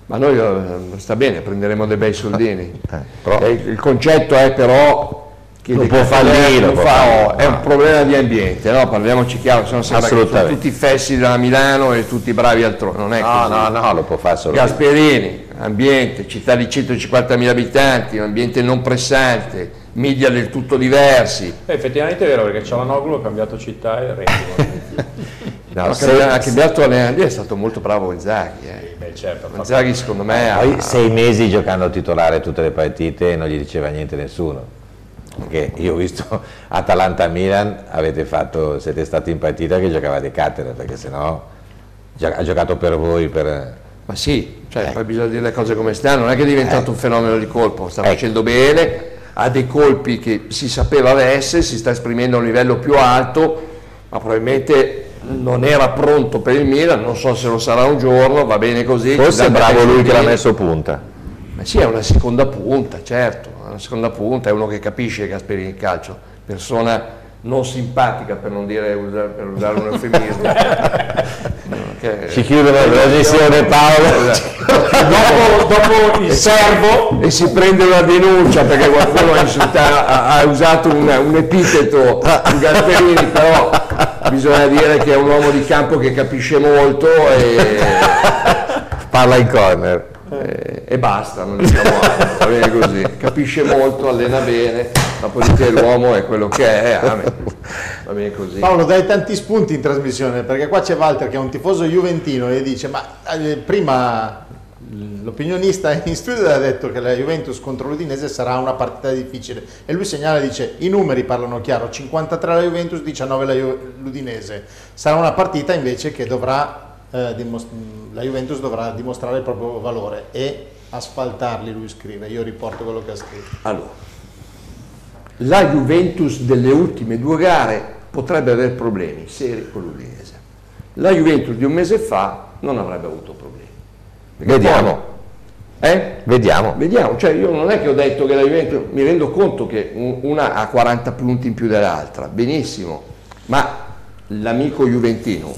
Ma noi eh, sta bene, prenderemo dei bei soldini. Eh, però- Eh, il concetto è però che Non può fallire, non può fa- fallire. è un problema di ambiente, no? parliamoci chiaro, sono sempre sono tutti fessi da Milano e tutti bravi altrove, non è No, così. no, no, lo può fare solo. Gasperini, ambiente, città di 150.000 abitanti, un ambiente non pressante, media del tutto diversi. Eh, effettivamente è vero perché Cialanoglu ha cambiato città e Reggio. No, se- ha cambiato allenatore, è stato molto bravo Inzaghi. Eh. Beh, certo, Inzaghi secondo me ha... Poi sei mesi giocando titolare tutte le partite e non gli diceva niente nessuno. Perché io ho visto Atalanta-Milan, avete fatto, siete stati in partita che giocavate cattedra, perché sennò ha giocato per voi, per... Ma sì, cioè, Eh. poi bisogna dire le cose come stanno, non è che è diventato un fenomeno di colpo, sta Ecco. facendo bene, ha dei colpi che si sapeva avesse, si sta esprimendo a un livello più alto, ma probabilmente non era pronto per il Milan, non so se lo sarà un giorno, va bene così. Forse è bravo lui che l'ha messo punta. Ma sì, è una seconda punta, certo, è una seconda punta, è uno che capisce Gasperini il calcio, persona non simpatica per non dire, per usare un eufemismo. Ci chiude la trasmissione Paolo. dopo, dopo il servo e si prende una denuncia perché qualcuno ha, insulta- ha- ha usato un, un epiteto di Gasperini, però bisogna dire che è un uomo di campo che capisce molto e, Parla in corner. e- e basta, non diciamo altro, va bene così, capisce molto, allena bene, dopodiché l'uomo è quello che è, va bene così. Paolo, dai tanti spunti in trasmissione, perché qua c'è Walter che è un tifoso juventino e dice, ma eh, prima l'opinionista in studio ha detto che la Juventus contro l'Udinese sarà una partita difficile e lui segnala dice i numeri parlano chiaro 53 la Juventus 19 la Ju- l'Udinese sarà una partita invece che dovrà eh, la Juventus dovrà dimostrare il proprio valore e asfaltarli lui scrive io riporto quello che ha scritto Allora, la Juventus delle ultime due gare potrebbe avere problemi seri con l'Udinese. La Juventus di un mese fa non avrebbe avuto problemi. Perché Vediamo. poi- eh? Vediamo. Vediamo, cioè io non è che ho detto che la Juventus, mi rendo conto che un- una ha 40 punti in più dell'altra, benissimo, ma l'amico Juventino,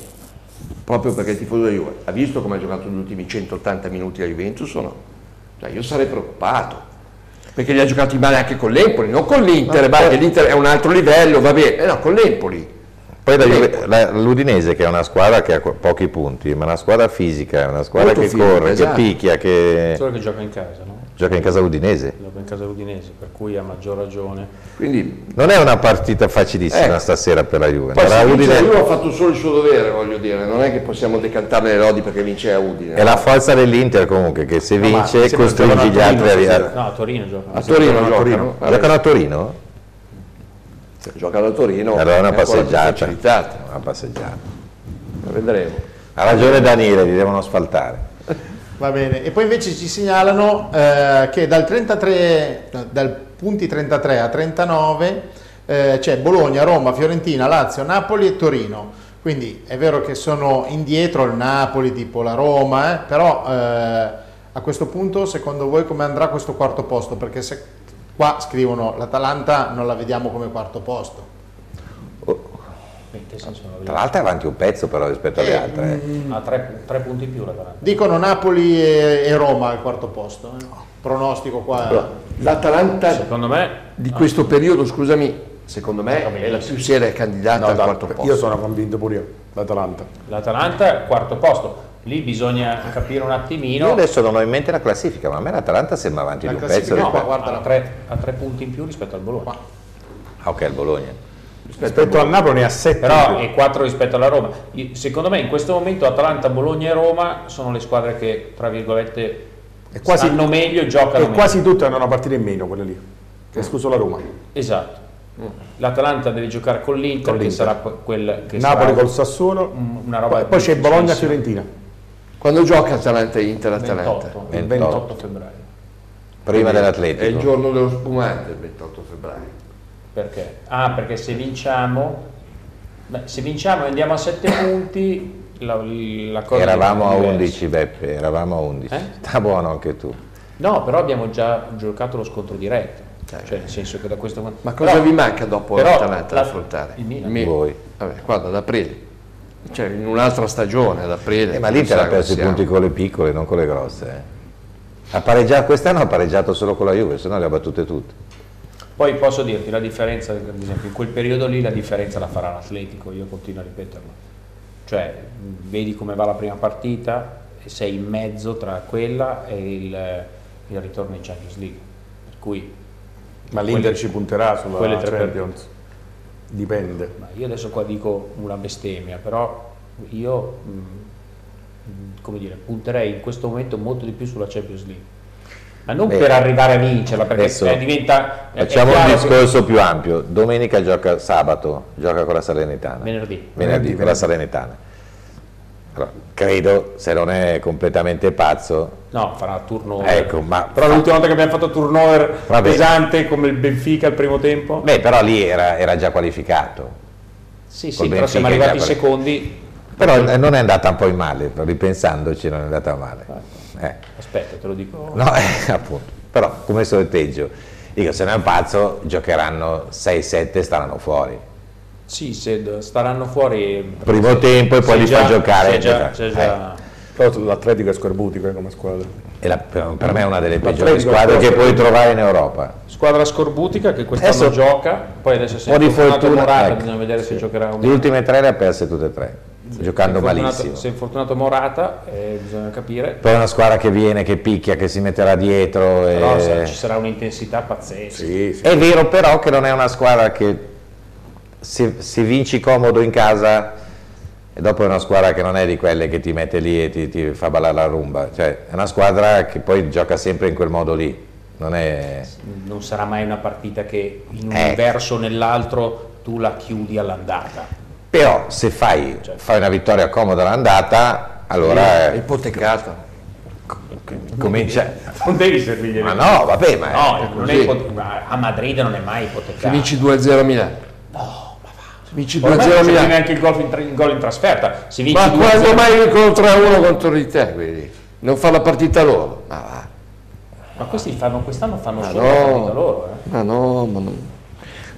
proprio perché è tifoso della Juve, ha visto come ha giocato gli ultimi 180 minuti la Juventus o no? Cioè io sarei preoccupato, perché li ha giocati male anche con l'Empoli, non con l'Inter, ma che l'Inter è un altro livello, va bene, eh no, con l'Empoli. Poi la Juve- la- l'Udinese che è una squadra che ha pochi punti, ma è una squadra fisica, è una squadra Molto che fisica, corre, esatto. che picchia, che Solo che gioca in casa, no? gioca in casa udinese. Gioca in casa udinese, per cui ha maggior ragione. Quindi Non è una partita facilissima Ecco. stasera per la Juve. poi La se vince Udine- la Juve ha fatto solo il suo dovere, voglio dire, non è che possiamo decantarne le lodi perché vince a Udine. è la forza dell'Inter comunque che se vince sembra costringe gli giocano altri a... Torino a- No, a Torino gioca. A Torino giocano a giocano, Torino. vabbè. Giocano a Torino? Gioca da Torino, Allora è una passeggiata. Una passeggiata. vedremo. Ha ragione Daniele, li devono asfaltare. Va bene, e poi invece ci segnalano eh, che dal 33, no, dal punti 33 a 39 eh, c'è Bologna, Roma, Fiorentina, Lazio, Napoli e Torino. Quindi è vero che sono indietro il Napoli, tipo la Roma, eh, però eh, a questo punto secondo voi come andrà questo quarto posto? Perché se qua scrivono l'Atalanta non la vediamo come quarto posto. La Tra l'altro è avanti un pezzo però rispetto alle Eh, altre. eh. Ha tre, tre punti in più l'Atalanta. Dicono Napoli e, e Roma al quarto posto. eh. Pronostico qua. Allora, L'Atalanta Secondo me di questo periodo, scusami, secondo me è la più seria candidata No, al quarto posto. io sono convinto pure io, l'Atalanta. l'Atalanta è quarto posto. Lì bisogna capire un Io attimino. adesso non ho in mente la classifica, ma a me l'Atalanta sembra avanti La di un pezzo. no, rispetto- guarda la- ha, tre, ha tre punti in più rispetto al Bologna. Ah, ok, il Bologna. Rispetto al Napoli ne ha 7 Però è 4 rispetto alla Roma. Io- Secondo me in questo momento Atalanta, Bologna e Roma sono le squadre che, tra virgolette, È quasi- stanno meglio e giocano e quasi tutte hanno una partita in meno quelle lì, che escluso la Roma. Esatto. L'Atalanta deve giocare con l'Inter, Con che l'Inter. sarà que- quel che Napoli sarà col Sassuolo, un- una roba poi c'è difficilissima. Bologna-Fiorentina. Quando gioca Atalanta Inter Atalanta? 28, il 28. 28 febbraio. Prima È il dell'Atletico. giorno dello spumante, il 28 febbraio. Perché? Ah, perché se vinciamo, beh, se vinciamo e andiamo a 7 punti, la, la cosa Eravamo a diventa 11 Beppe, eravamo a 11. Eh? Sta buono anche tu. No, però abbiamo già giocato lo scontro diretto. Cioè, nel senso che da questo punto Ma cosa però- vi manca dopo l'Atalanta da affrontare? il Milan. Voi. Vabbè, guarda, ad aprile. Cioè, in un'altra stagione, ad aprile. Eh, ma l'Inter ha perso i punti con le piccole, non con le grosse. eh. Ha pareggiato, quest'anno ha pareggiato solo con la Juve, se no le ha battute tutte. Poi posso dirti la differenza, ad esempio, in quel periodo lì la differenza la farà l'Atletico, io continuo a ripeterlo. Cioè, vedi come va la prima partita e sei in mezzo tra quella e il, il ritorno in Champions League. Per cui Ma l'Inter Quelle- ci punterà sulla quelle tre per- Champions. Dipende. ma io adesso qua dico una bestemmia, però io come dire, punterei in questo momento molto di più sulla Champions League. Ma non Beh, per arrivare a vincerla, perché adesso eh, diventa... Facciamo un chiaro che- discorso più ampio. Domenica gioca sabato, gioca con la Salernitana. Venerdì. Venerdì con la Salernitana. Credo, se non è completamente pazzo, No, farà turno. ecco, ma Però l'ultima volta che abbiamo fatto turnover Vabbè. pesante come il Benfica al primo tempo? Beh, però lì era, era già qualificato. sì, sì, col però siamo arrivati già secondi. Però eh, non è andata un po' in male, ripensandoci non è andata male. Eh. Aspetta, te lo dico. No, eh, appunto. Però come sorteggio, dico, se non è un pazzo, giocheranno 6-7 e staranno fuori. Sì, se staranno fuori. Primo tempo e poi li già- fa giocare. c'è già- c'è già- Però l'Atletico è scorbutico eh, come squadra. E la- per me è una delle peggiori squadre che puoi trovare in Europa. Squadra scorbutica che quest'anno Adesso- gioca, poi adesso se Un po' è di fortunato fortuna, Morata, ecco. bisogna vedere se giocherà un Le ultime tre le ha perse tutte e tre, giocando se è fortunato- malissimo. Se è infortunato Morata, eh, bisogna capire. Poi è una squadra che viene, che picchia, che si metterà dietro. e- Però sa- ci sarà un'intensità pazzesca. Sì, sì. È vero però che non è una squadra che se, se vinci comodo in casa e dopo è una squadra che non è di quelle che ti mette lì e ti, ti fa ballare la rumba, cioè è una squadra che poi gioca sempre in quel modo lì, non è... Non sarà mai una partita che in un Eh. verso o nell'altro tu la chiudi all'andata. Però se fai, fai una vittoria comoda all'andata, allora È eh, ipotecata. comincia... Non devi servirgli Ma no, vabbè, ma... No, non è ipote- a Madrid non è mai ipotecato. vinci 2-0 a Milano. No, vinci 2-0 Ormai a non c'è Milano. neanche il gol in, gol in trasferta. Se vinci Ma 2-0 quando mai vincono 3-1 contro di te, quelli? Non fa la partita loro. Ma va. Ma questi fanno, quest'anno fanno Ma solo la partita no. loro. eh. Ma no, ma no.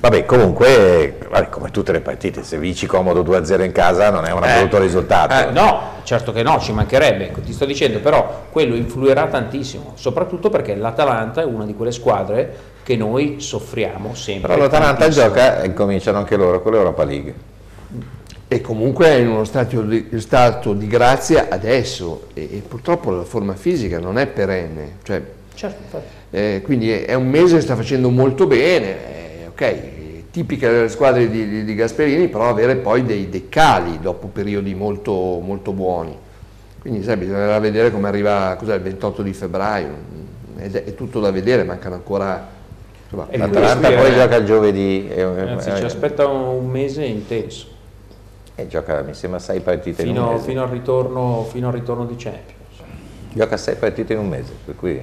Vabbè, comunque, vabbè, come tutte le partite, se vinci comodo 2-0 in casa non è un brutto risultato. Eh, no, certo che no, ci mancherebbe, ecco, ti sto dicendo, però quello influirà tantissimo, soprattutto perché l'Atalanta è una di quelle squadre che noi soffriamo sempre. Però l'Atalanta gioca e cominciano anche loro con l'Europa League. E comunque è in uno stato di, stato di grazia adesso e, e purtroppo la forma fisica non è perenne. Cioè, Certo, eh, quindi è, un mese che sta facendo molto bene, eh, ok, tipica delle squadre di, di- di Gasperini, però avere poi dei, dei cali dopo periodi molto, molto buoni. Quindi sai, bisognerà vedere come arriva cos'è, il 28 di febbraio, ed è, è tutto da vedere, mancano ancora... insomma, L'Atalanta poi è- gioca il giovedì e, Anzi, ci e- aspetta un mese intenso, e gioca, mi sembra, 6 partite in un fino, mese. fino al ritorno, fino al ritorno di Champions. Gioca 6 partite in un mese, per cui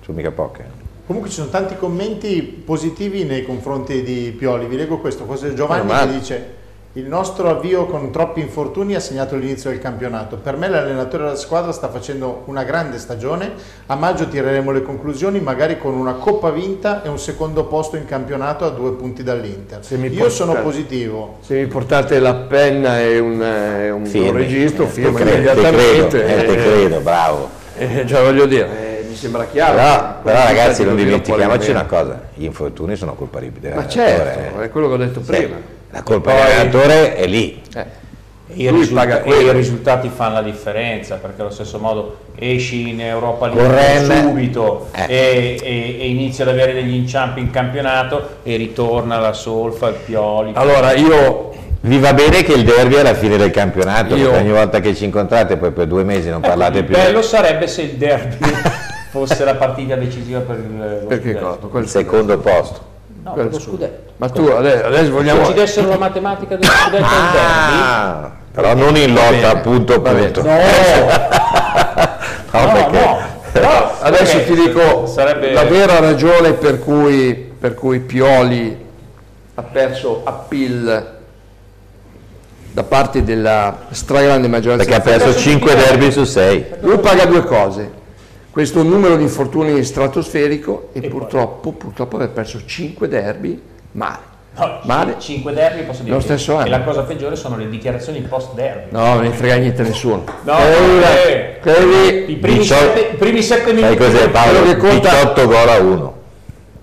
sono mica poche. Comunque ci sono tanti commenti positivi nei confronti di Pioli. Vi leggo questo. È Giovanni che dice il nostro avvio con troppi infortuni ha segnato l'inizio del campionato. Per me l'allenatore della squadra sta facendo una grande stagione. A maggio tireremo le conclusioni, magari con una coppa vinta e un secondo posto in campionato a due punti dall'Inter. Se mi Io porta- sono positivo. Se mi portate la penna e un, eh, un- un Firmi. registro, Eh, firmo te credo, te immediatamente. credo, eh, te eh, credo, bravo. eh, cioè voglio dire, eh, mi sembra chiaro. Però, però ragazzi non dimentichiamoci una cosa, gli infortuni sono colpa di Ma dell'allenatore. certo, è quello che ho detto Sì, prima. La colpa Poi- dell'allenatore è lì. Eh, E i, risulta- e i risultati fanno la differenza perché allo stesso modo esci in Europa League subito Eh. e, e- e inizi ad avere degli inciampi in campionato e ritorna la solfa, il pioli. Allora io Vi va bene che il derby è alla fine del campionato, Io- perché ogni volta che ci incontrate poi per due mesi non Ecco, parlate più. bello sarebbe se il derby fosse la partita decisiva per il? Quel- Il secondo posto. No, per lo scudetto. Ma tu adesso, adesso Se vogliamo ci dessero la matematica dello scudetto Ah, però non in lotta punto Va bene. punto. no, No, no, perché- no. Però, Adesso perché ti dico sarebbe la vera ragione per cui, per cui Pioli ha perso appeal da parte della stragrande maggioranza. Perché ha perso 5 derby su 6. Lui paga due cose, questo numero di infortuni stratosferico e, purtroppo, purtroppo aver perso 5 derby male. No, Male. 5 derby posso dire Lo stesso e anno. la cosa peggiore sono le dichiarazioni post derby No, non ne frega niente a nessuno. No, Quella- eh, quelli- i primi, Diciotto- sette, i primi sette Sai minuti cos'è Paolo? Quello che conta- 18 gol a 1.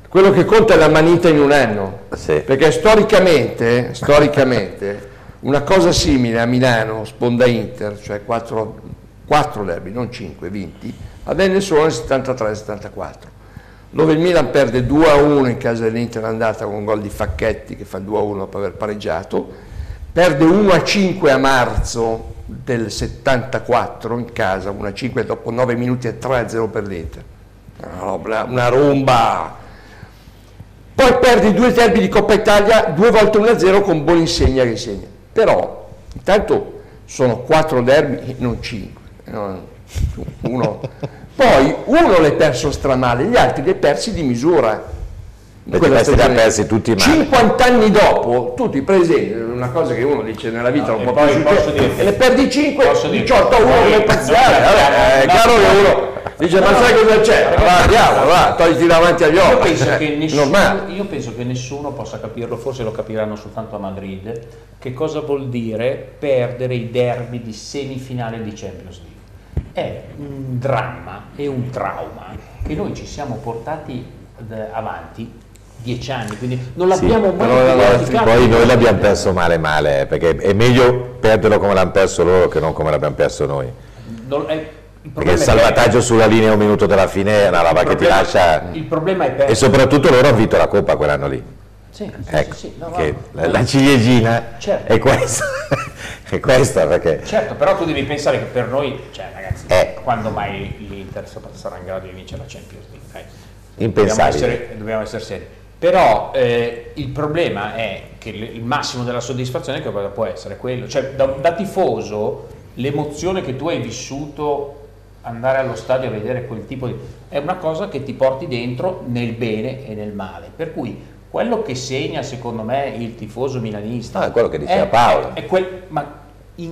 quello che conta è la manita in un anno. Sì. Perché storicamente, storicamente una cosa simile a Milano, sponda Inter, cioè 4, derby, non 5 vinti, avvenne solo nel 73-74, dove il Milan perde 2-1 in casa dell'Inter andata con un gol di Facchetti che fa 2-1 dopo aver pareggiato, perde 1-5 a marzo del 74 in casa, 1-5 dopo 9 minuti e 3-0 per l'Inter, una, una romba. Poi perde due derby di Coppa Italia, due volte 1-0 con Boninsegna che segna. Però intanto sono 4 derby, non 5. Uno. Poi uno l'hai perso stramale, gli altri li hai persi di misura. questi li ha persi tutti male. 50 anni dopo, tu ti presenti, una cosa che uno dice nella vita No, non e può poi più posso dirti- e le perdi 5, posso dirti- 18 a 1 Noi- come è no, chiaro che no, uno dice ma sai cosa c'è? Va, andiamo, va, togliti davanti agli Io occhi. penso, eh, che nessuno, normale. io penso che nessuno possa capirlo, forse lo capiranno soltanto a Madrid, che cosa vuol dire perdere i derby di semifinale di Champions League. È un dramma e un trauma che noi ci siamo portati avanti dieci anni, quindi non l'abbiamo mai Però dimenticato. poi noi l'abbiamo perso male male, eh, perché è meglio perderlo come l'hanno perso loro che non come l'abbiamo perso noi. Non- eh, il Perché il è salvataggio sulla linea a un minuto dalla fine è una roba che ti lascia... Il problema è E perdere. soprattutto loro hanno vinto la Coppa quell'anno lì. Sì, sì, Ecco, sì, sì, no, che va- la, la ciliegina Certo. è questa, è questa perché Certo, però tu devi pensare che per noi, cioè ragazzi, Eh. quando mai l'Inter sarà in grado di vincere la Champions League? Dai. Impensabile. Dobbiamo essere, dobbiamo essere seri. Però eh, il problema è che il massimo della soddisfazione che cosa può essere quello. Cioè, da, da tifoso, l'emozione che tu hai vissuto andare allo stadio a vedere quel tipo di... è una cosa che ti porti dentro nel bene e nel male. Per cui quello che segna, secondo me, il tifoso milanista... Ah, è quello che diceva è- Paolo. È, quel, ma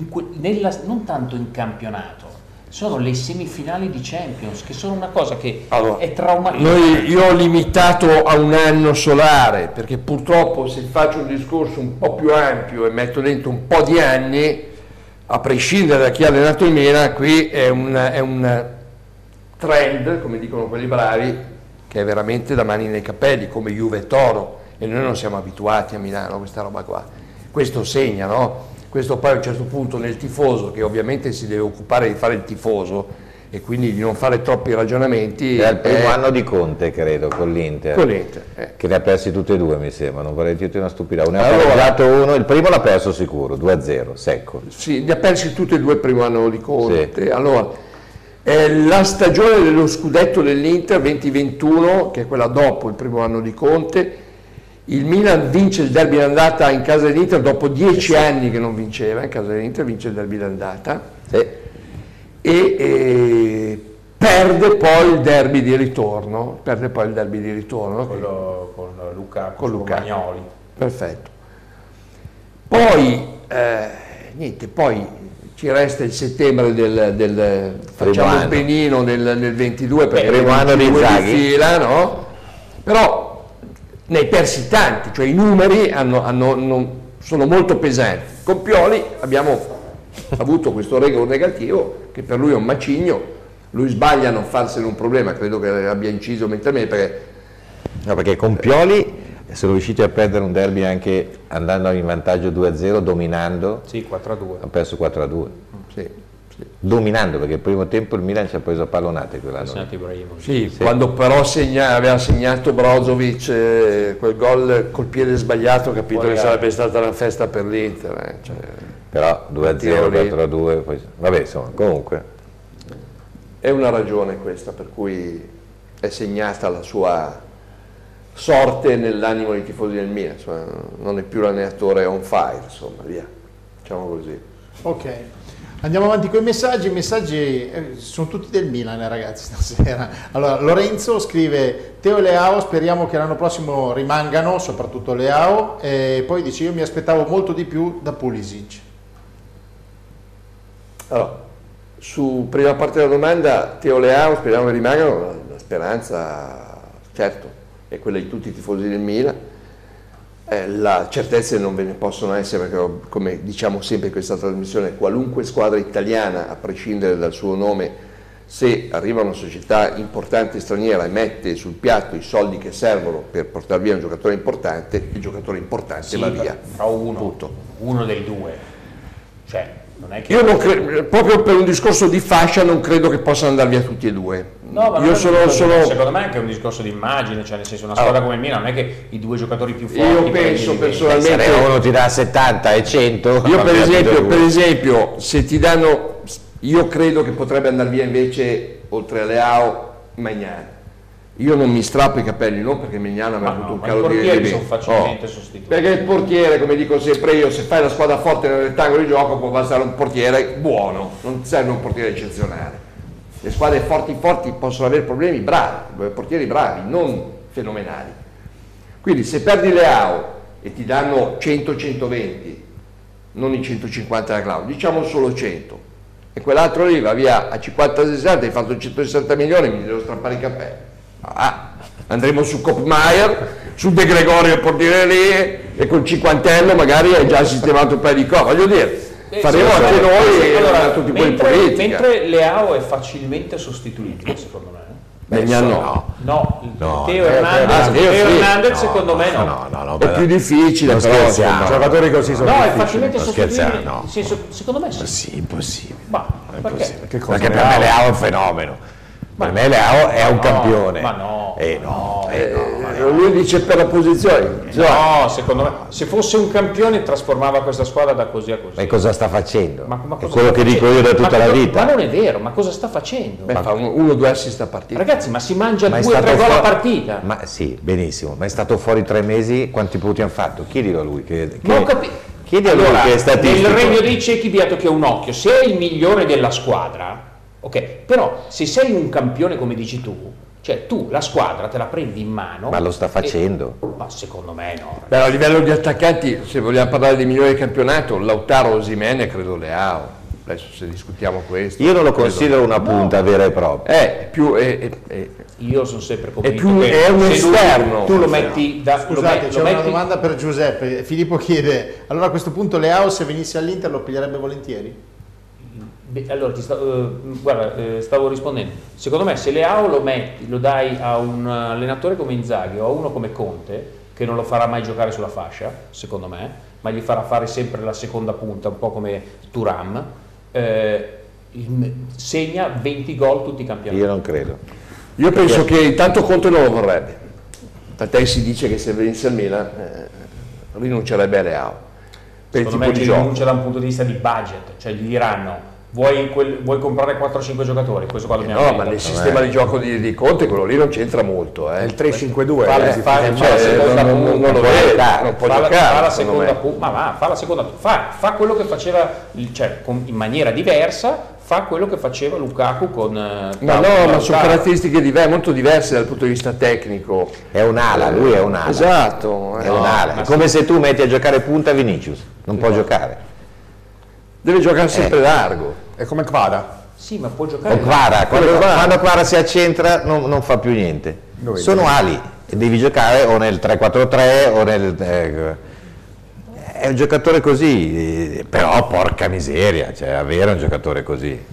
que- nella- non tanto in campionato, sono le semifinali di Champions, che sono una cosa che Allora, è traumatica. Noi, io ho limitato a un anno solare, perché purtroppo se faccio un discorso un po' più ampio e metto dentro un po' di anni, a prescindere da chi ha allenato il Milan, qui è un, è un trend, come dicono quelli bravi, che è veramente da mani nei capelli, come Juve e Toro, e noi non siamo abituati a Milano a questa roba qua. Questo segna, no? Questo poi a un certo punto nel tifoso, che ovviamente si deve occupare di fare il tifoso e quindi di non fare troppi ragionamenti. era il primo eh, anno di Conte credo con l'Inter Con l'Inter, eh. che ne ha persi tutti e due mi sembra non vorrei dirti una stupidità ne ha Allora- pareggiato uno il primo l'ha perso sicuro 2-0 secco Sì, li ha persi tutti e due il primo anno di Conte. Allora, è la stagione dello scudetto dell'Inter 2021, che è quella dopo il primo anno di Conte. Il Milan vince il derby d'andata in casa dell'Inter dopo dieci anni che non vinceva in casa dell'Inter, vince il derby d'andata Sì. e, e perde poi il derby di ritorno. Perde poi il derby di ritorno. con Luca, Con Luca. Romagnoli. Perfetto. Poi, eh, niente, poi ci resta il settembre del, del facciamo anno. il penino nel, nel 22 perché primo anno di fila, no? Però ne hai persi tanti, cioè i numeri hanno- hanno- non- sono molto pesanti. Con Pioli abbiamo avuto questo record negativo che per lui è un macigno, lui sbaglia a non farsene un problema, credo che abbia inciso mentalmente perché No, perché con Pioli sono riusciti a perdere un derby anche andando in vantaggio 2-0 dominando Sì, 4-2. ha perso 4-2 sì, sì. dominando perché il primo tempo il Milan ci ha preso a pallonate quell'anno Ibrahimovic. Sì, quando però segna- aveva segnato Brozovic eh, quel gol col piede sbagliato, ho capito Fuori che sarebbe stata una festa per l'Inter. eh, cioè, però 2-0 Tiro lì. 4-2 poi... vabbè insomma comunque è una ragione questa per cui è segnata la sua sorte nell'animo dei tifosi del Milan, insomma, non è più l'allenatore on fire, insomma, via, diciamo così. Ok, andiamo avanti con i messaggi. I messaggi eh, sono tutti del Milan, eh, ragazzi, stasera. Allora, Lorenzo scrive: Teo e Leao, speriamo che l'anno prossimo rimangano, soprattutto Leao. E poi dice: Io mi aspettavo molto di più da Pulisic. Allora, su prima parte della domanda, Teo Leao, speriamo che rimangano, la speranza, certo, è quella di tutti i tifosi del Milan. Eh, la certezze non ve ne possono essere perché, come diciamo sempre in questa trasmissione, qualunque squadra italiana, a prescindere dal suo nome, se arriva una società importante straniera e mette sul piatto i soldi che servono per portare via un giocatore importante, il giocatore importante Sì, va via. però uno, Punto. uno dei due. Cioè, non è che... Io non cre- proprio per un discorso di fascia non credo che possano andare via tutti e due. No, ma io sono, sono- secondo me è anche un discorso di immagine, cioè nel senso una squadra come il Milan non è che i due giocatori più forti Io penso personalmente- se uno ti dà 70 e 100 io per esempio, per esempio, se ti danno, io credo che potrebbe andare via invece, oltre a Leao, Magnan. Io non mi strappo i capelli, non perché Magnan aveva avuto no, un calo di facilmente Oh. Perché il portiere, come dico sempre io, se fai la squadra forte nel rettangolo di gioco può bastare un portiere buono, non serve un portiere eccezionale. Le squadre forti forti possono avere problemi bravi, portieri bravi, non fenomenali. Quindi se perdi Leao e ti danno 100-120, non i 150 da Claudio, diciamo solo 100, e quell'altro lì va via a 50-60, hai fatto 160 milioni, mi devo strappare i capelli. Ah, andremo su Kopmaier, su De Gregorio portiere lì, e col cinquantello magari hai già sistemato un paio di cose, voglio dire, Eh, faremo sì, anche sì, noi sì, allora, eh, tutti quelli mentre, politica. mentre Leao è facilmente sostituibile secondo me. Magnan no. No, No, Teo no, Hernandez, Teo Teo sì. Hernandez secondo me no. no no no È più difficile, però, scherziamo. Giocatori così sono No, è facilmente sostituibile. no. senso, secondo me sì. sì impossibile Ma perché? Cosa? perché per Leao? me Leao è un fenomeno Per me Leao è un no, campione. ma no, Eh no, eh no, Eh, no. lui dice per la posizione. No, secondo me, se fosse un campione trasformava questa squadra da così a così. Ma cosa sta facendo? Ma- ma è cosa quello sta che dico io da tutta Ma la vita. Ma non è vero, ma cosa sta facendo? Beh, fa un- uno o due assist a partita. Ragazzi, ma si mangia Ma è due o tre gol a partita. Ma sì, benissimo, ma è stato fuori tre mesi, quanti punti hanno fatto? Chiedilo a lui che, che Ma ho capito. chiedi a lui Allora, che è statistico. nel regno dei ciechi beato che ha un occhio, se è il migliore della squadra, ok, però se sei un campione come dici tu, cioè tu la squadra te la prendi in mano. Ma lo sta e- facendo. ma secondo me no. Beh, a livello di attaccanti, se vogliamo parlare dei migliori del campionato, Lautaro Osimene credo Leao. Adesso se discutiamo questo. Io non lo credo- considero una punta vera e propria. Eh, è più... È, è- è- Io sono sempre convinto più- che è un esterno. tu lo metti da lo Scusate, c'è lo una metti- domanda per Giuseppe. Filippo chiede, allora a questo punto Leao se venisse all'Inter lo piglierebbe volentieri? Beh, Allora, ti sta- eh, guarda, eh, stavo rispondendo. Secondo me, se Leao lo metti, lo dai a un allenatore come Inzaghi o a uno come Conte, che non lo farà mai giocare sulla fascia, secondo me, ma gli farà fare sempre la seconda punta, un po' come Turam, eh, il- segna 20 gol tutti i campionati. Io non credo. Io penso che intanto Conte non lo vorrebbe. Tant'è si dice che se venisse al Milan eh, rinuncerebbe a Leao. Per il Secondo tipo me di ci gioco. rinuncia da un punto di vista di budget, cioè gli diranno vuoi, quel- vuoi comprare 4-5 giocatori, questo qua dobbiamo No, vendere. ma nel sistema di gioco di, di Conte quello lì non c'entra molto. Eh. Il 3-5-2. Fa, eh, fa- fa cioè, la seconda non- non- punta, non lo vede, non può fa la- giocare, fa la seconda punta, ma va, fa la seconda fa, fa quello che faceva, cioè con- in maniera diversa, fa quello che faceva Lukaku con Ma eh, no, Tau- ma sono caratteristiche diver- molto diverse dal punto di vista tecnico. È un'ala, lui è un'ala. Esatto. eh. È un'ala. ma È come se tu metti a giocare punta Vinicius, non può giocare. Deve giocare sempre Eh. largo. È come Quada. Sì, ma può giocare. O Quara, quando, Quara. quando Quara si accentra non, non fa più niente. Dove- Sono ali e devi giocare o nel 3-4-3 o nel... eh, è un giocatore così, eh, però porca miseria, cioè avere un giocatore così.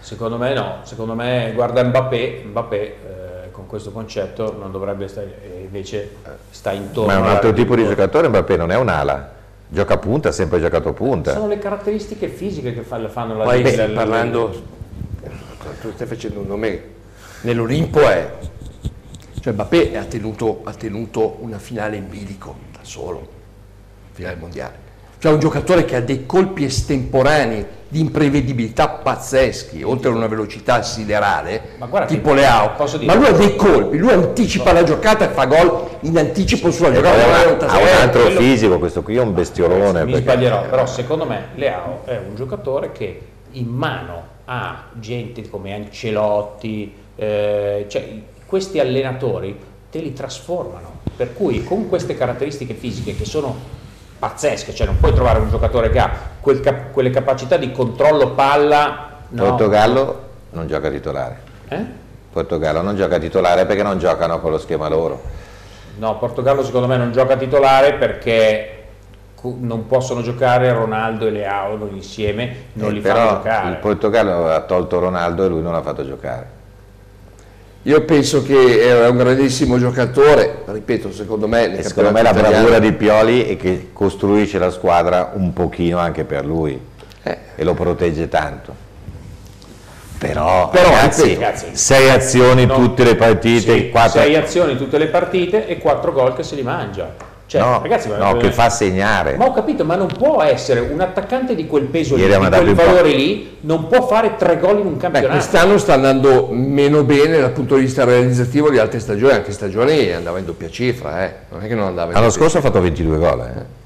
Secondo me no, secondo me guarda Mbappé, Mbappé eh, con questo concetto non dovrebbe stare, invece eh, sta intorno. Ma è un altro tipo di giocatore, Mbappé non è un'ala. Gioca a punta, ha sempre giocato punta. Sono le caratteristiche fisiche che fa- fanno la Poi la- parlando, tu stai facendo un nome, nell'Olimpo è, cioè Mbappé ha tenuto, ha tenuto una finale in bilico da solo, finale mondiale. Cioè un giocatore che ha dei colpi estemporanei di imprevedibilità pazzeschi, oltre a una velocità siderale, Ma guarda che- tipo Leao. posso dire- Ma lui ha dei colpi, lui anticipa la giocata e fa gol in anticipo sulla E giocata. ha un altro quello- fisico, questo qui è un bestiolone. mi perché- sbaglierò, però secondo me Leao è un giocatore che in mano a gente come Ancelotti, eh, cioè questi allenatori te li trasformano, per cui con queste caratteristiche fisiche che sono pazzesche, cioè non puoi trovare un giocatore che ha quel cap- quelle capacità di controllo palla, no. Portogallo non gioca titolare. Eh? Portogallo non gioca titolare perché non giocano con lo schema loro. No, Portogallo secondo me non gioca titolare perché non possono giocare Ronaldo e Leao insieme, non Eh, li fanno giocare. il Portogallo ha tolto Ronaldo e lui non l'ha fatto giocare. Io penso che è un grandissimo giocatore, ripeto, secondo me... E secondo me la campionato bravura italiano- di Pioli è che costruisce la squadra un pochino anche per lui Eh. e lo protegge tanto. Però, Però, ragazzi, ripeto, ragazzi, sei azioni no, tutte le partite, Sì, quattro... sei azioni tutte le partite e quattro gol che se li mangia. Cioè, no, ragazzi, ma- no, che fa segnare. Ma ho capito, ma non può essere un attaccante di quel peso Ieri lì, di pa- valori lì, non può fare tre gol in un Beh, campionato. quest'anno sta andando meno bene dal punto di vista realizzativo di altre stagioni, anche stagioni andava in doppia cifra, eh. non è che non andava in L'anno scorso ha fatto 22 gol. eh.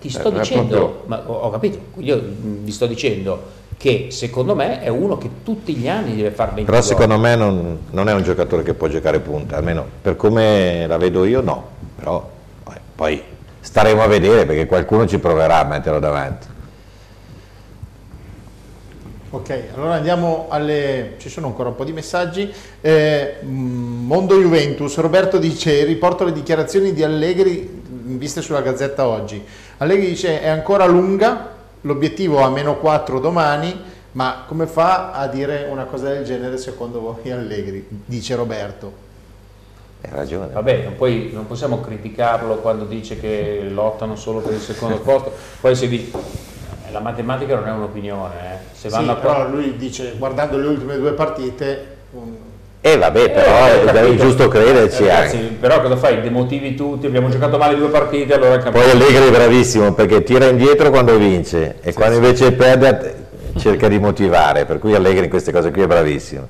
Ti sto è dicendo, proprio- ma ho, ho capito, io vi sto dicendo che secondo me è uno che tutti gli anni deve fare 20 Però gol. secondo me non, non è un giocatore che può giocare punta, almeno per come la vedo io no. Però eh, poi staremo a vedere perché qualcuno ci proverà a metterlo davanti. Ok, allora andiamo alle... ci sono ancora un po' di messaggi. Eh, mh, Mondo Juventus, Roberto dice, riporto le dichiarazioni di Allegri mh, viste sulla Gazzetta oggi. Allegri dice è ancora lunga, l'obiettivo a meno 4 domani, ma come fa a dire una cosa del genere secondo voi Allegri? Dice Roberto. Hai ragione. Vabbè, non, puoi- non possiamo criticarlo quando dice che lottano solo per il secondo posto, poi se vi... eh, La matematica non è un'opinione, eh. se Sì, vanno a però lui dice, guardando le ultime due partite, un- Eh vabbè, però Eh, è capito. giusto crederci Eh, ragazzi, anche. però cosa fai? Demotivi tutti, abbiamo giocato male due partite, allora Poi. Allegri è bravissimo perché tira indietro quando vince e quando invece perde cerca di motivare, per cui Allegri in queste cose qui è bravissimo.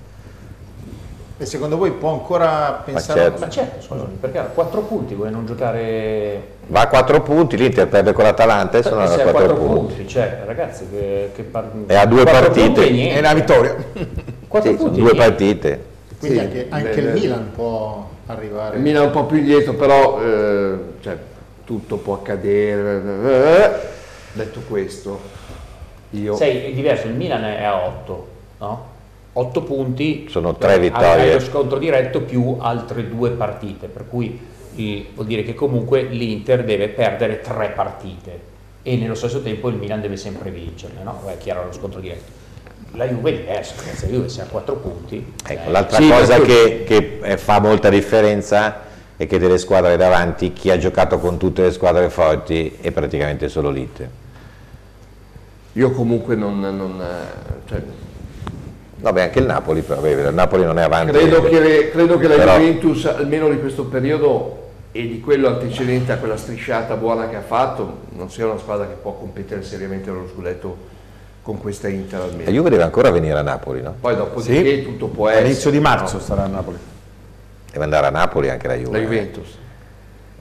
E secondo voi può ancora pensare certo. Ma certo, scusami, perché ha 4 punti, vuoi non giocare... Va a 4 punti, l'Inter perde con l'Atalanta e sono Eh, a se 4 a 4 punti. punti, cioè ragazzi che, che par- E ha due quattro partite. e. È una vittoria. Quattro Sì, sono punti due niente. partite. Quindi Sì, anche, anche beh, il beh. Milan può arrivare. Il Milan un po' più indietro, però eh, cioè, tutto può accadere. eh. Detto questo, io Sai, è diverso, il Milan è a 8, no? 8 punti. Sono tre hai- vittorie. Hai lo scontro diretto più altre due partite, per cui vuol dire che comunque l'Inter deve perdere tre partite e nello stesso tempo il Milan deve sempre vincerle, no? È chiaro lo scontro diretto. La Juve è diversa, la Juve se ha 4 punti. Ecco, eh, l'altra sì, cosa che, che, eh, fa molta differenza è che delle squadre davanti chi ha giocato con tutte le squadre forti è praticamente solo l'Inter. io comunque non... non, eh, cioè, Vabbè, anche il Napoli, però, vedi, il Napoli non è avanti. credo, che, credo che la Però- Juventus, almeno di questo periodo e di quello antecedente a quella strisciata buona che ha fatto, non sia una squadra che può competere seriamente allo scudetto con questa Inter La almeno. Juve deve ancora venire a Napoli, no? Poi dopodiché Sì. tutto può essere. All'inizio di marzo no? starà a Napoli. Deve andare a Napoli anche la Juve. La eh.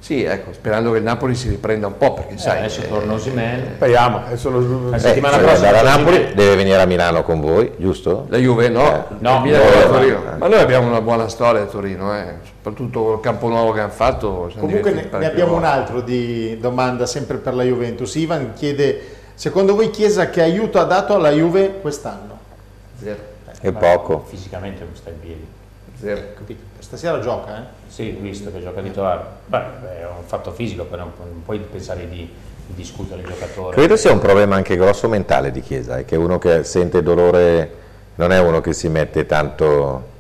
Sì, ecco, sperando che il Napoli si riprenda un po', perché eh, sai, adesso eh, torna Osimhen. Speriamo. è solo- Eh, Eh, settimana se deve prossima andare a c'è Napoli, deve venire a Milano con voi, giusto? la Juve no, Eh, no, no, no, Torino. no. ma noi abbiamo una buona storia a Torino, eh. soprattutto col campo nuovo che hanno fatto. Comunque ne, ne abbiamo un altro di domanda sempre per la Juventus. Ivan chiede, secondo voi Chiesa che aiuto ha dato alla Juve quest'anno? Zero, È poco. Fisicamente non sta in piedi. Zero. Capito? Stasera gioca, eh? Sì, visto che gioca titolare. Beh, beh, è un fatto fisico, però non, pu- non puoi pensare di, di discutere il giocatore. Credo sia un problema anche grosso mentale di Chiesa, è che uno che sente dolore non è uno che si mette tanto...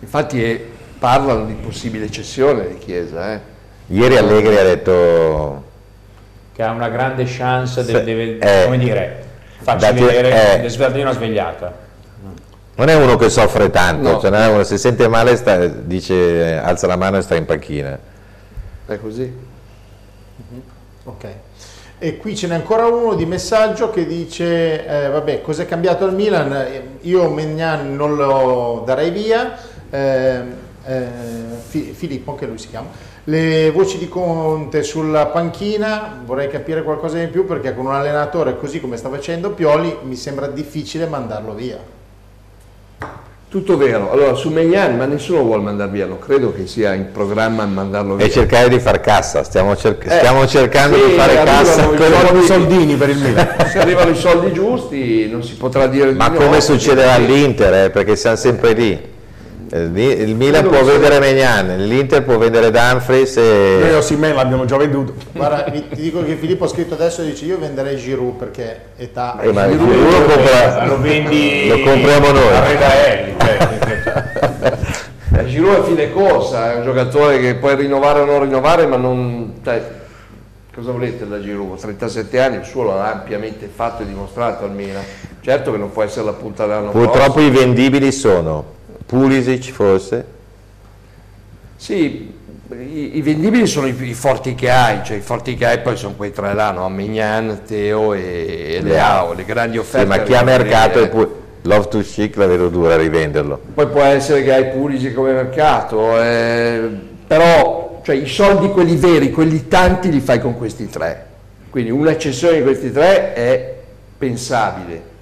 Infatti eh, parlano di possibile cessione di Chiesa. Eh. Ieri Allegri ha detto... Che ha una grande chance, de- Se- deve, eh, come dire, farci dati- vedere, eh. deve svelare una svegliata. Non è uno che soffre tanto, No. cioè non è uno, se sente male sta- dice alza la mano e sta in panchina. È così. Ok. E qui ce n'è ancora uno di messaggio che dice, eh, vabbè, cos'è cambiato al Milan? Eh, Io Megnan non lo darei via, eh, eh, Fi- Filippo, anche lui si chiama. Le voci di Conte sulla panchina, vorrei capire qualcosa in più perché con un allenatore così come sta facendo Pioli mi sembra difficile mandarlo via. Tutto vero. Allora, su Megnan, ma nessuno vuole mandar via, non credo che sia in programma mandarlo via. E cercare di far cassa, stiamo, cer- stiamo cercando di fare cassa. Con i soldini per il Milan. Se arrivano i soldi giusti non si potrà dire di Ma come succederà all'Inter, eh, perché siamo sempre lì. Eh, Il Milan può vendere Megnan, l'Inter può vendere Dumfries Noi e... Osimhen l'abbiamo già venduto. Guarda, ti dico che Filippo ha scritto adesso, dice io venderei Giroud perché età... Eh, ma Giroud- Giroud lo, compra- Lo vendi lo compriamo a noi. Redaelli. Cioè, Giroud è fine corsa, è un giocatore che puoi rinnovare o non rinnovare, ma non... cioè, cosa volete da Giroud? 37 anni, il suo l'ha ampiamente fatto e dimostrato al Milan. Certo che non può essere la punta dell'anno Purtroppo prossimo. i vendibili sono Pulisic forse, Sì, i, i vendibili sono i, i forti che hai, cioè i forti che hai poi sono quei tre là, no? Mignan, Teo e, e Leao, le grandi offerte. sì, ma chi ha mercato è pu- Love to Chic la vedo dura a rivenderlo. Poi può essere che hai Pulisic come mercato, eh, però cioè, i soldi quelli veri, quelli tanti li fai con questi tre. Quindi una cessione di questi tre è pensabile.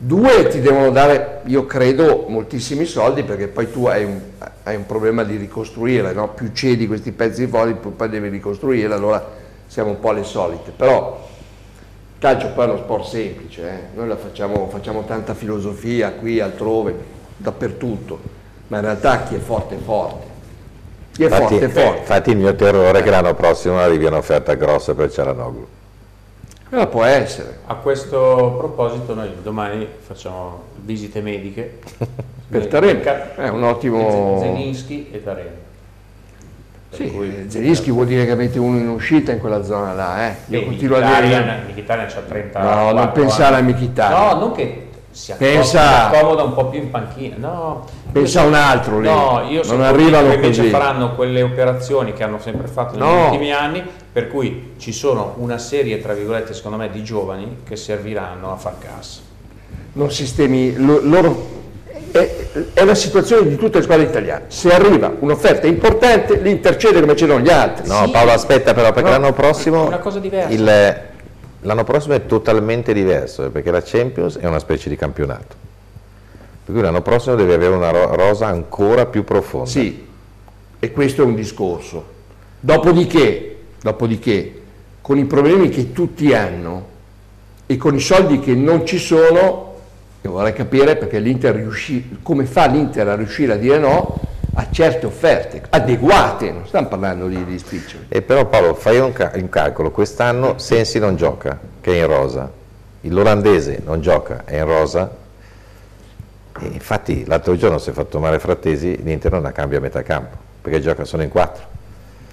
Due ti devono dare, io credo, moltissimi soldi perché poi tu hai un, hai un problema di ricostruire, no? più cedi questi pezzi di soldi, poi poi devi ricostruire, allora siamo un po' le solite. Però il calcio poi è uno sport semplice, eh. noi la facciamo, facciamo tanta filosofia qui, altrove, dappertutto, ma in realtà chi è forte è forte. Chi è Infatti, forte è forte. infatti il mio terrore è che l'anno prossimo arrivi un'offerta grossa per Cialanoglu. Quella può essere. a questo proposito noi domani facciamo visite mediche Per Taremi, è un ottimo- Zelinski e Taremi. Sì, Zelinski vuol dire che avete uno in uscita in quella zona là, eh. Io Beh, continuo a dire... Mkhitaryan- Mkhitaryan c'ha 30 No, non pensare a Mkhitaryan. No, non che si Pensa- accomoda, accomoda un po' più in panchina. No, Pensa a un altro lì. No, io Non sono arrivano convinto che invece così. faranno quelle operazioni che hanno sempre fatto negli No. ultimi anni, per cui ci sono una serie, tra virgolette, secondo me, di giovani che serviranno a far cassa. non sistemi lo- loro è, la situazione di tutte le squadre italiane se arriva un'offerta importante l'Inter cede come cedono gli altri No, Sì. Paolo, aspetta però, perché No, l'anno prossimo... è una cosa diversa. il- l'anno prossimo è totalmente diverso, perché la Champions è una specie di campionato. Per cui l'anno prossimo devi avere una ro- rosa ancora più profonda. sì e questo è un discorso dopodiché dopodiché con i problemi che tutti hanno e con i soldi che non ci sono io vorrei capire perché l'Inter riuscì come fa l'Inter a riuscire a dire no a certe offerte adeguate non stiamo parlando di, di spiccioli E però Paolo, fai un, ca- un calcolo, quest'anno Sensi non gioca, che è in rosa, l'olandese non gioca, è in rosa, e infatti l'altro giorno si è fatto male Frattesi, l'Inter non ha cambio a metà campo, perché gioca solo in quattro.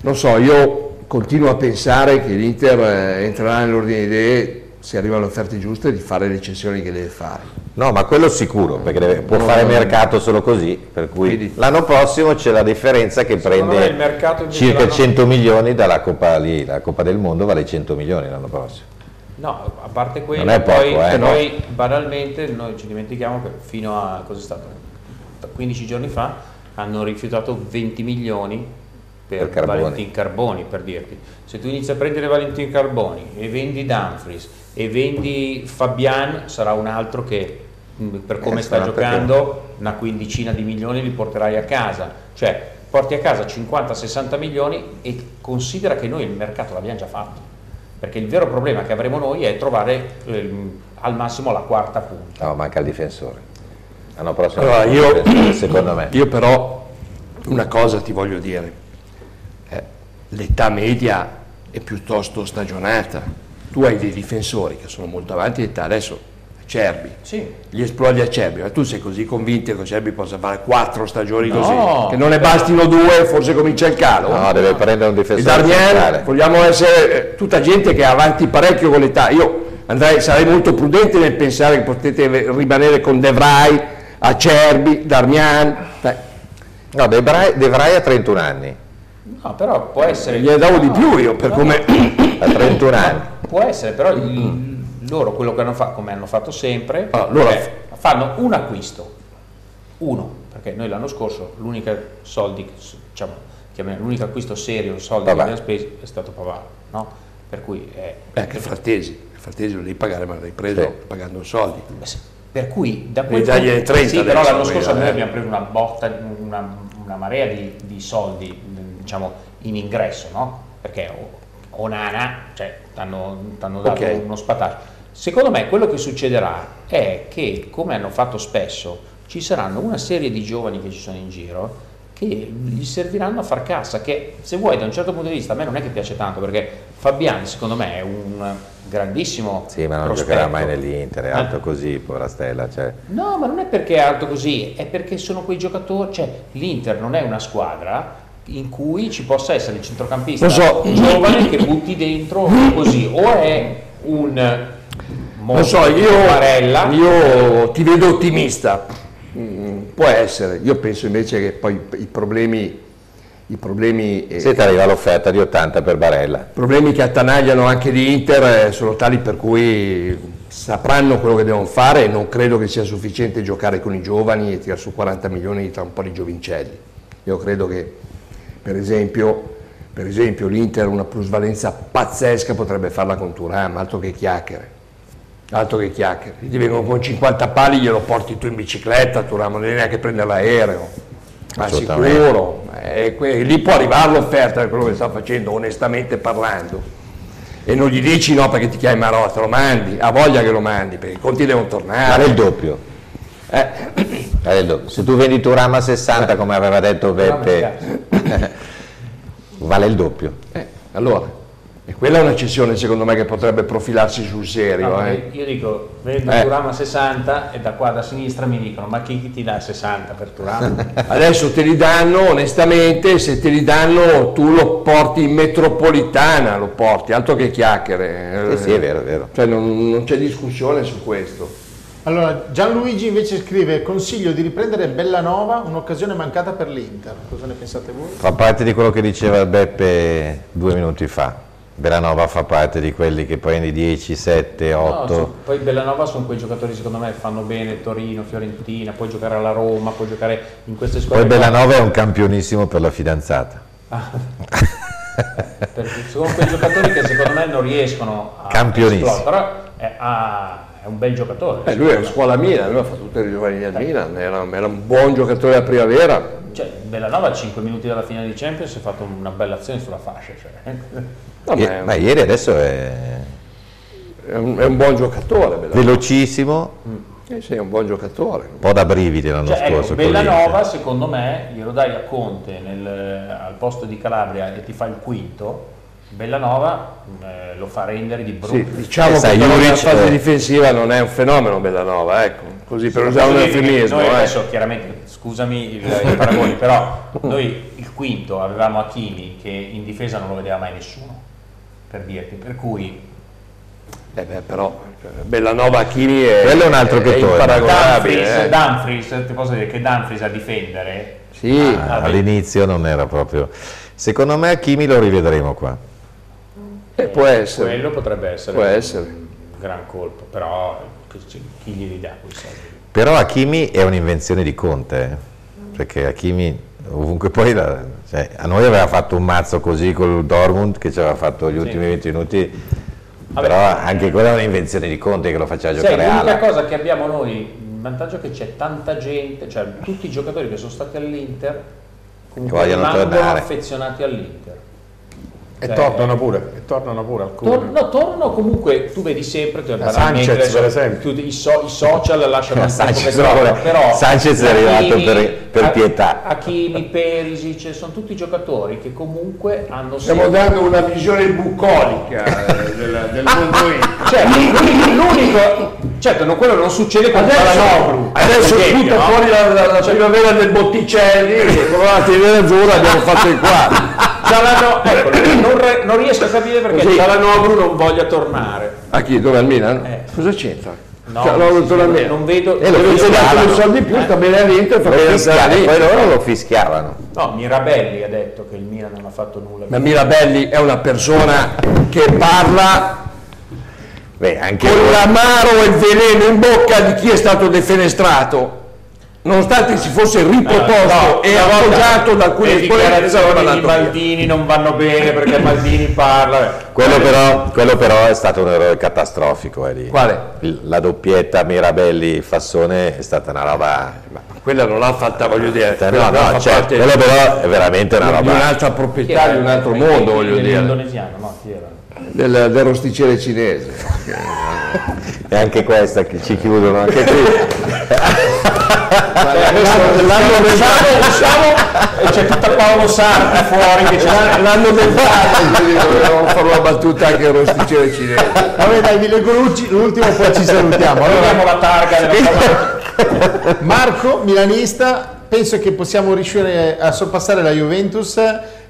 Non so, io continuo a pensare che l'Inter eh, entrerà nell'ordine di idee, se arrivano le offerte giuste, di fare le cessioni che deve fare. No, ma quello sicuro, perché deve- può No, fare no, no. mercato solo così, per cui Quindi- l'anno prossimo c'è la differenza che il prende mercato invece circa l'anno- 100 milioni dalla Coppa lì, la Coppa del Mondo vale 100 milioni l'anno prossimo. No, a parte quello, Non è poco, poi, eh, no? poi banalmente noi ci dimentichiamo che fino a cos'è stato? 15 giorni fa hanno rifiutato 20 milioni per, Per Carboni. Valentin Carboni, per dirti. Se tu inizi a prendere Valentin Carboni e vendi Dumfries e vendi Fabian, sarà un altro che per come Eh, sta sarà perché- giocando una quindicina di milioni li porterai a casa. Cioè, porti a casa 50-60 milioni e considera che noi il mercato l'abbiamo già fatto. Perché il vero problema che avremo noi è trovare ehm, al massimo la quarta punta. No, manca il difensore. L'anno prossimo Allora, io, secondo me. io però una cosa ti voglio dire, Eh, l'età media è piuttosto stagionata, tu hai dei difensori che sono molto avanti in età, adesso Cerbi, Sì. gli esplodi a Cerbi, ma tu sei così convinto che Cerbi possa fare quattro stagioni No, così, che non ne bastino due, forse comincia il calo? No, deve prendere un difensore Darmian, vogliamo essere eh, tutta gente che è avanti parecchio con l'età. Io andrei, sarei molto prudente nel pensare che potete rimanere con De Vrij, Acerbi, Darmian. No, De Vrij, De Vrij ha 31 anni. No, però può essere... gliene davo di no, più io per no, come. Ha 31 anni. Può essere, però il- loro quello che hanno fatto, come hanno fatto sempre, Ah, loro- è fanno un acquisto, uno, perché noi l'anno scorso l'unica soldi, diciamo, l'unico acquisto serio, soldi Pavard. che abbiamo speso è stato Pavard, no? Per cui è, Beh, anche Frattesi. Frattesi lo devi pagare, ma l'hai preso Sì. pagando soldi. Per cui da quel dargliene 30 sì, però l'anno scorso noi dire. abbiamo preso una botta, una, una marea di, di soldi, diciamo, in ingresso, no? Perché o- Onana, cioè, t'hanno t'hanno dato Ok. uno spataggio. Secondo me quello che succederà è che, come hanno fatto spesso, ci saranno una serie di giovani che ci sono in giro che gli serviranno a far cassa, che se vuoi da un certo punto di vista a me non è che piace tanto, perché Fabiani secondo me è un grandissimo Sì, ma non prospetto. giocherà mai nell'Inter, è alto Eh? così, povera Stella. Cioè. No, ma non è perché è alto così, è perché sono quei giocatori, cioè l'Inter non è una squadra in cui ci possa essere il centrocampista Lo so. giovane che butti dentro così, o è un Non so, io, Barella, io ti vedo ottimista, Mm, può essere, io penso invece che poi i problemi, i problemi, eh, Se ti arriva l'offerta di 80 per Barella. i problemi che attanagliano anche l'Inter eh, sono tali per cui sapranno quello che devono fare e non credo che sia sufficiente giocare con i giovani e tirare su 40 milioni tra un po' di giovincelli. Io credo che per esempio, per esempio l'Inter una plusvalenza pazzesca potrebbe farla con Turam, altro che chiacchiere. Altro che chiacchiere, ti vengono con 50 pali, glielo porti tu in bicicletta, Turam, non devi neanche prendere l'aereo, ma sicuro, Eh, que- lì può arrivare l'offerta di quello che sta facendo, onestamente parlando. E non gli dici no perché ti chiami Marotta, lo mandi, ha voglia che lo mandi, perché i conti devono tornare. Vale il doppio. Eh, Vale il doppio. Se tu vendi Turam a 60, come aveva detto Beppe, vale il doppio. eh, allora, e quella è una cessione secondo me che potrebbe profilarsi sul serio. No, eh. io dico, vendo Eh. Turam a 60 e da qua da sinistra mi dicono ma chi ti dà 60 per Turam? Adesso te li danno, onestamente, se te li danno tu lo porti in metropolitana, lo porti, altro che chiacchiere. Sì, sì, è vero, è vero. Cioè non, non c'è discussione su questo. Allora, Gianluigi invece scrive: Consiglio di riprendere Bellanova, un'occasione mancata per l'Inter. Cosa ne pensate voi? Fa parte di quello che diceva Beppe due minuti fa. Bellanova fa parte di quelli che prendi 10, 7, No, 8. so- poi Bellanova sono quei giocatori secondo me che fanno bene Torino, Fiorentina, puoi giocare alla Roma, puoi giocare in queste squadre. Poi qua. Bellanova è un campionissimo per la fidanzata. Perché sono quei giocatori che secondo me non riescono a Campionissimo. però è, ha- è un bel giocatore. Eh, lui è una scuola Milan, lui ha fatto tutte le giovanili al Milan, era, era un buon giocatore a primavera. Cioè, Bellanova a 5 minuti dalla fine di Champions ha fatto una bella azione sulla fascia. Cioè. Vabbè, I- ma ieri adesso è è, un, è un buon giocatore, Bellanova. velocissimo, Eh sì, è un buon giocatore. un po' da brividi l'anno Cioè, ecco, scorso. con Bellanova secondo me glielo dai a Conte nel- al posto di Calabria e ti fa il quinto, Bellanova eh, lo fa rendere di brutto. Sì, diciamo Eh, che sai, Juric, fase eh. difensiva non è un fenomeno Bellanova, ecco, così per usare un eufemismo. Noi eh. adesso chiaramente, scusami il, i paragoni, però noi il quinto avevamo Hakimi che in difesa non lo vedeva mai nessuno, per dirti, per cui Eh beh, però cioè, Bellanova Chini è, Quello è un altro è che torna. imparagonabile. Dumfries, eh. Dumfries, ti posso dire che Dumfries a difendere Sì, Ah, vabbè. all'inizio non era proprio. Secondo me Kimi lo rivedremo qua. eh, può essere, quello potrebbe essere può un essere. gran colpo, però chi chi glieli dà quei soldi? Però Hakimi è un'invenzione di Conte, eh. perché Hakimi ovunque poi la- cioè, a noi aveva fatto un mazzo così col Dortmund che ci aveva fatto gli ultimi 20 minuti, Vabbè. però anche quella è un'invenzione di Conte che lo faceva giocare l'unica alla. cosa che abbiamo noi, il vantaggio è che c'è tanta gente, cioè tutti i giocatori che sono stati all'Inter comunque rimangono affezionati all'Inter. E Cioè, tornano pure, e tornano pure alcuni. Tor- no, tornano comunque, tu vedi sempre, tu, Sanchez, per esempio. tutti i, so- i social lasciano un Sanchez, no, però Sanchez è arrivato per- per pietà. Hakimi, Perisic, sono tutti giocatori che comunque hanno Stiamo sempre- dando una visione bucolica eh, del, del mondo. Cioè, l'unico, certo, no, quello non succede con Palanoglu. Adesso butta no? fuori la, la- la primavera del Botticelli, e con la TV azzurra abbiamo fatto il quadro. Cialano- ecco, non, re- non riesco a capire perché Così. Cialanoglu non voglia tornare. A chi? Dove al Milan? Eh. Cosa c'entra? No, Cioè, sì, no, sì, non vedo. E lo non vedo- Se dato fischiavano. un soldi più, sta bene all'Inter, fa Lo bene fischiavano, poi loro lo fischiavano. No, Mirabelli ha detto che il Milan non ha fatto nulla. Ma Mirabelli è una persona che parla Beh, anche con lui- l'amaro e il veleno in bocca di chi è stato defenestrato, nonostante si fosse riproposto No, e appoggiato da alcuni le esponenti che dichiarazioni avevano di. Maldini non vanno bene perché Maldini parla. quello, però, quello però è stato un errore catastrofico. eh, lì. Quale? Il- La doppietta Mirabelli-Fassone è stata una roba... Quella non l'ha fatta, voglio dire, No, quella no, fa certo, parte quello però è veramente una di roba... un'altra proprietà, di un altro mondo, voglio dire, Indonesiano, no, chi era? del, del rosticere cinese. E anche questa che ci chiudono anche qui. L'anno l'anno del E c'è tutta Paolo Sarti fuori che c'è. l'anno del pane, quindi dovevamo fare una battuta anche al rosticere cinese. Vabbè dai, vi leggo l'ulti- l'ultimo poi ci salutiamo. Abbiamo Allora, la targa Marco, milanista, penso che possiamo riuscire a sorpassare la Juventus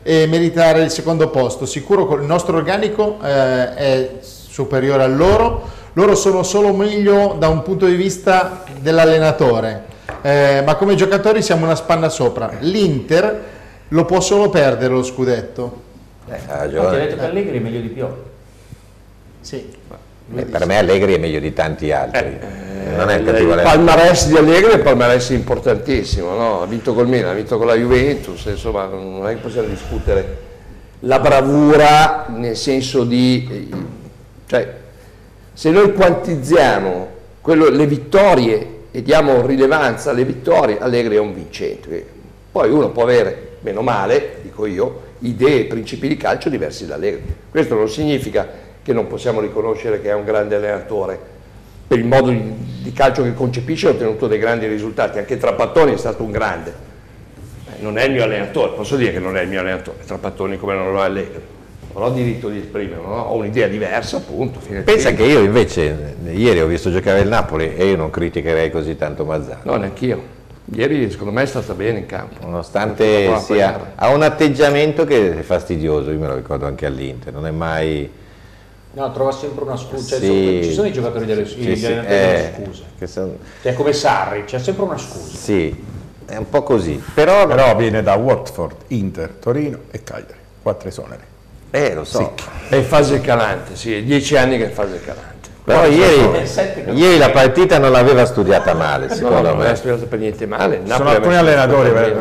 e meritare il secondo posto. Sicuro che il nostro organico eh, è superiore al loro. Loro sono solo meglio da un punto di vista dell'allenatore, eh, ma come giocatori siamo una spanna sopra. L'Inter lo può solo perdere lo scudetto. Eh, ha Ti ha ragione. detto che Allegri è meglio di Pioli. Sì. Eh, per me Allegri è meglio di tanti altri. non è Il cattivo il allenatore. palmarès di Allegri è un palmarès importantissimo, no? ha vinto col Milan, ha vinto con la Juventus, insomma non è che possiamo discutere la bravura nel senso di... eh, cioè, se noi quantizziamo quello- le vittorie e diamo rilevanza alle vittorie, Allegri è un vincente. Poi uno può avere, meno male, dico io, idee e principi di calcio diversi da Allegri. Questo non significa che non possiamo riconoscere che è un grande allenatore, per il modo di, di calcio che concepisce ha ottenuto dei grandi risultati, anche Trapattoni è stato un grande. Eh, non è il mio allenatore, posso dire che non è il mio allenatore, Trapattoni come non lo è Allegri. Non ho diritto di esprimerlo, no? ho un'idea diversa, appunto. fine Pensa che io invece ieri ho visto giocare il Napoli e io non criticherei così tanto Mazzano. No, neanch'io. Ieri secondo me è stata bene in campo. Nonostante sia, ha un atteggiamento che è fastidioso, io me lo ricordo anche all'Inter, non è mai No, trova sempre una scusa. Sì. sono- ci sono i giocatori delle Sì, gli sì, eh, delle scuse. che son- Cioè, come Sarri, c'è sempre una scusa. sì, è un po' così. Però, Però viene da Watford, Inter, Torino e Cagliari. Quattro esoneri. Eh, lo so. È in fase calante, sì, è dieci anni che è in fase calante. Però ieri, ieri la partita non l'aveva studiata male, No, secondo no, non me. è spiegato per niente male. Sono Napoli ha alcuni allenatori, eh,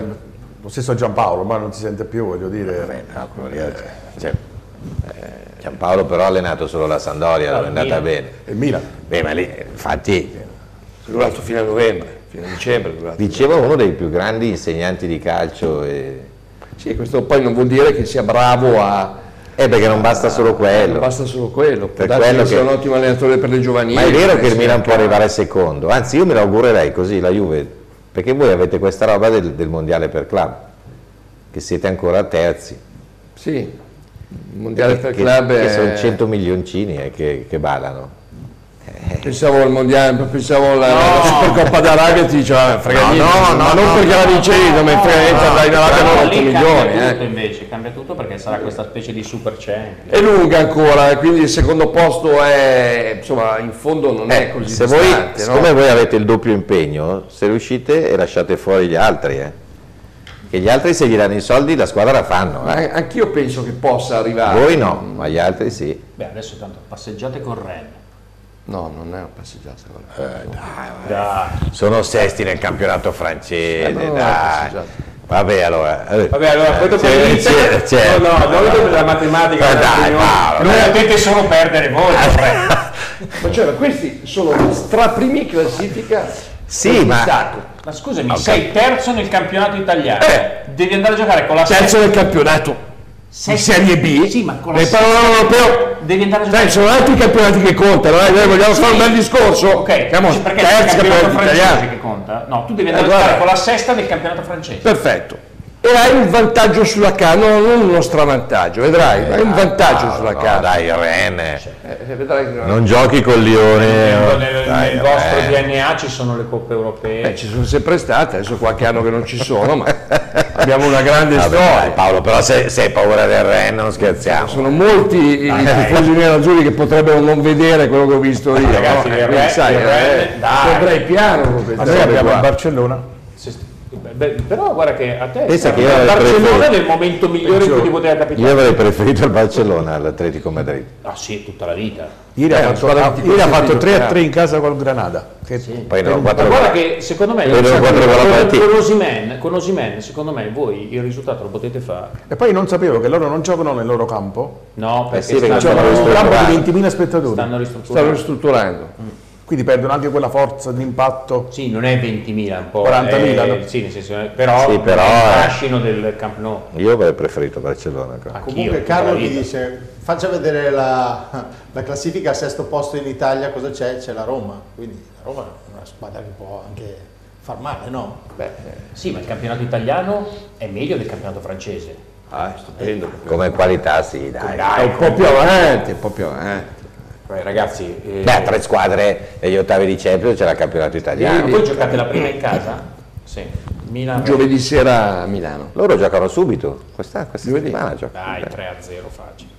lo stesso Giampaolo, ma non si sente più, voglio dire. No, quello lì, cioè, eh, Giampaolo però ha allenato solo la Sandoria, non è andata bene. E il Milan. Beh, ma lì, infatti, è durato fino a novembre, fino a dicembre. diceva uno dei più grandi insegnanti di calcio e... Sì, questo poi non vuol dire che sia bravo a... Eh, perché non basta solo Non quello. basta solo quello, può Per quello che sia che- un ottimo allenatore per le giovanili. Ma è vero che il Milan può arrivare secondo, anzi io me lo augurerei così, la Juve, perché voi avete questa roba del, del mondiale per club, che siete ancora terzi. Sì, il mondiale per che, club che è... sono 100 milioncini eh, che, che ballano. Pensavo al mondiale, pensavo alla, alla Supercoppa d'Arabia ti diceva, frega No, niente, no, ma no, non no, perché la vincevi, non mi frega niente, andrai in Arabia Però con 8 lì milioni. cambia tutto eh. invece, cambia tutto perché sarà questa specie di super champion. È lunga ancora, e quindi il secondo posto è, insomma, in fondo non è Eh, così se voi, distante, no? siccome voi avete il doppio impegno, se riuscite e lasciate fuori gli altri, eh. che gli altri se gli danno i soldi la squadra la fanno, Ma eh. anch'io penso che possa arrivare. voi no, ma gli altri sì. Beh, adesso tanto passeggiate con Ren. No, non è una passeggiata. guarda. Dai. Sono sesti nel campionato francese, Eh, no, dai. Vabbè allora. eh. Vabbè, allora poi dopo C'è- c'è- c'è- No, no, noi dopo la matematica. Ma dai, Paolo, noi dai. potete solo perdere voi. Ma cioè, questi sono straprimi in classifica Sì, ma- Stato. Ma scusami, sei terzo nel campionato italiano. Eh. Devi andare a giocare con la Terzo sesta- del campionato. In Serie B. Sì, ma con la sesta- parlo europeo. Devi andare a giocare. Sai, sono altri campionati che contano, eh, noi vogliamo Sì. fare un bel discorso. Ok, Siamo perché terzi campionato francese italiani. che conta? No, tu devi Eh, andare a giocare con la sesta del campionato francese. Perfetto. E hai un vantaggio sulla carta, no, non uno stravantaggio, vedrai, hai un vantaggio No, sulla no, carta. dai, Ren. Eh, vedrai che non- Non giochi col Lione. Nel, eh. nel- Dai, nel vostro Ren. DNA ci sono le coppe europee. Eh, ci sono sempre state, adesso qualche anno che non ci sono, ma abbiamo una grande Vabbè, storia. dai, Paolo, però se, se hai paura del Ren non scherziamo. Sono molti i tifosi nerazzurri che potrebbero non vedere quello che ho visto io. ragazzi, no? il Quindi, Re- sai, il Re- eh, dai. andrei piano noi abbiamo qua. il Barcellona. Beh, però guarda che a te Pensa che il io avrei Barcellona preferito- nel momento migliore in cui ti poteva capitare. Io avrei preferito il Barcellona all'Atletico Madrid. Ah sì, tutta la vita. Ieri Eh, ha fatto, fatto di 3 a giocare. 3 in casa col Granada. Che Poi no, Ma guarda che secondo me con, con Osimhen, secondo me voi il risultato lo potete fare. E poi non sapevo che loro non giocano nel loro campo, No, perché sì, perché stanno, giocano in un campo ristrutturare. di 20.000 spettatori. stanno Stanno ristrutturando. ristrutturando. Quindi perdono anche quella forza di impatto. Sì, non è 20.000 un po'. 40.000, è- no? Sì, nel senso, eh, però, Sì, però, è il eh. fascino del Camp Nou. Io avrei preferito Barcellona. Comunque Carlo mi dice, faccia vedere la, la classifica a sesto posto in Italia, cosa c'è? C'è la Roma, quindi la Roma è una squadra che può anche far male, no? Beh, Sì, ma il campionato italiano è meglio del campionato francese. ah, stupendo. Come qualità sì, dai. È un po' più avanti, un po' più avanti. Poi, ragazzi, eh, Beh, tre squadre negli ottavi di Champions c'era il campionato italiano. ma voi giocate la prima in casa? Sì. Milan Giovedì sera a Milano. Loro giocano subito, questa, questa Giovedì. settimana giocano. Dai, 3 a 0 facile.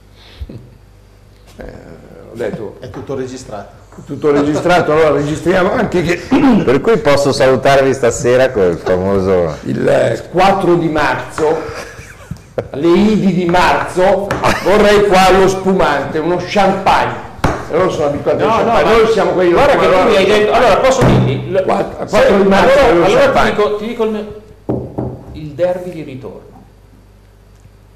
Ho detto, È tutto registrato. tutto registrato, allora registriamo anche che Per cui posso salutarvi stasera con il famoso... il eh, 4 di marzo, le Idi di marzo, vorrei qua lo spumante, uno champagne. Loro sono abituati No, no, champagne, ma- noi siamo quelli Guarda che tu mi hai detto. Allora, posso dirti? L- Quattro- se- quattro di marzo allora, lo allora ti, dico, ti dico il mio. Il derby di ritorno.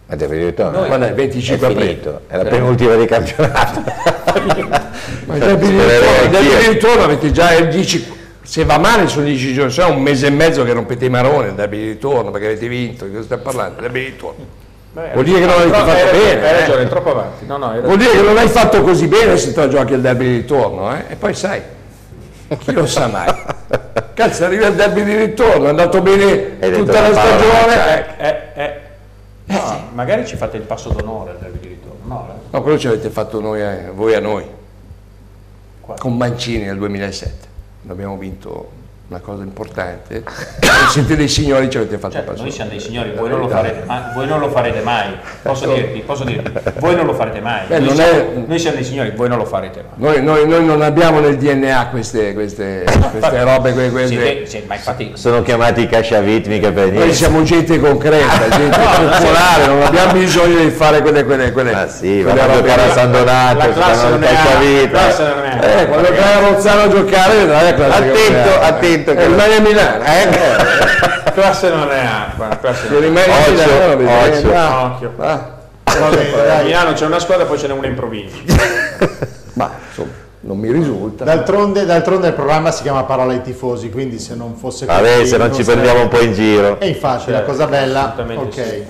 Ma devi ritorno. Noi- Quando è? È 25 aprile. finito, è la penultima di campionato. Ma il derby il di ritorno avete già il 10, se va male sono 10 giorni, se no un mese e mezzo che rompete i maroni il derby di ritorno perché avete vinto, di cosa stiamo parlando? Il derby di ritorno. Beh, Vuol dire che non però- fatto hai ragione, bene, Hai eh. ragione, è troppo avanti. No, no, hai Vuol dire che non hai fatto così bene se te la giochi il derby di ritorno, eh? E poi sai, chi lo sa mai? Cazzo, arriva il derby di ritorno, è andato bene Hai tutta la stagione. Eh, eh, eh. No, magari ci fate il passo d'onore al derby di ritorno. No, eh. No, quello ci avete fatto noi voi a noi, con Mancini nel 2007, quando abbiamo vinto una cosa importante, siete dei signori ci avete fatto Certo, passare. noi siamo dei signori, voi non lo farete, ma voi non lo farete mai. Posso dirti, posso dirti, voi non lo farete mai. Beh, noi, siamo, è- noi siamo dei signori, voi non lo farete mai. Noi, noi- noi non abbiamo nel DNA queste, queste, queste robe, que- queste- Siete- sì, ma infatti Sono chiamati casciavit mica per noi niente. siamo gente concreta, gente popolare, non abbiamo bisogno di fare quelle, quelle, quelle, Ah sì, quelle robe giocare a. San Donato, la classe non è la casciavite. classe non è Eh, quando vai a Rozzano a giocare vedrai la classe Attento, attento, Eh, che- rimani a Milano. la classe non è acqua, la classe Se non è rimani a Occhio, Milano, occhio. Ah, ah. A. Milano c'è una squadra, poi ce n'è una in provincia. Ma insomma, non mi risulta. D'altronde, d'altronde il programma si chiama Parola ai tifosi, quindi se non fosse Vabbè, se non ci sarebbe- prendiamo un po' in giro. E infatti, la Certo, cosa bella, assolutamente ok. sì.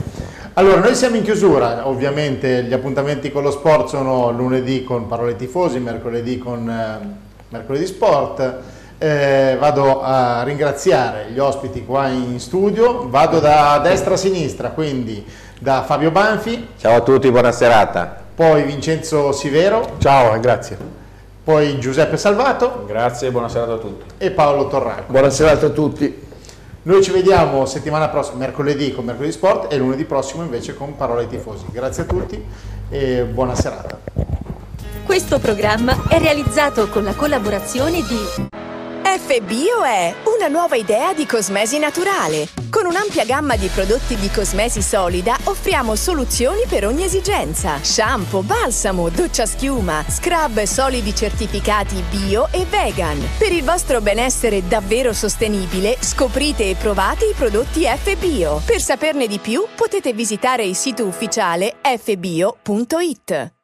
Allora, noi siamo in chiusura, ovviamente gli appuntamenti con lo sport sono lunedì con Parole ai Tifosi, mercoledì con eh, Mercoledì Sport. Eh, vado a ringraziare gli ospiti qua in studio, vado da destra a sinistra, quindi da Fabio Banfi, Ciao a tutti, buona serata. poi Vincenzo Sivero, Ciao e grazie. poi Giuseppe Salvato Grazie buona serata a tutti. e Paolo Torraco. Buona serata a tutti. Noi ci vediamo settimana prossima, mercoledì con Mercoledì Sport e lunedì prossimo invece con Parole ai Tifosi. Grazie a tutti e buona serata. Questo programma è realizzato con la collaborazione di FBio è una nuova idea di cosmesi naturale. Con un'ampia gamma di prodotti di cosmesi solida offriamo soluzioni per ogni esigenza. Shampoo, balsamo, doccia schiuma, scrub solidi certificati bio e vegan. Per il vostro benessere davvero sostenibile, scoprite e provate i prodotti FBio. Per saperne di più potete visitare il sito ufficiale fbio.it.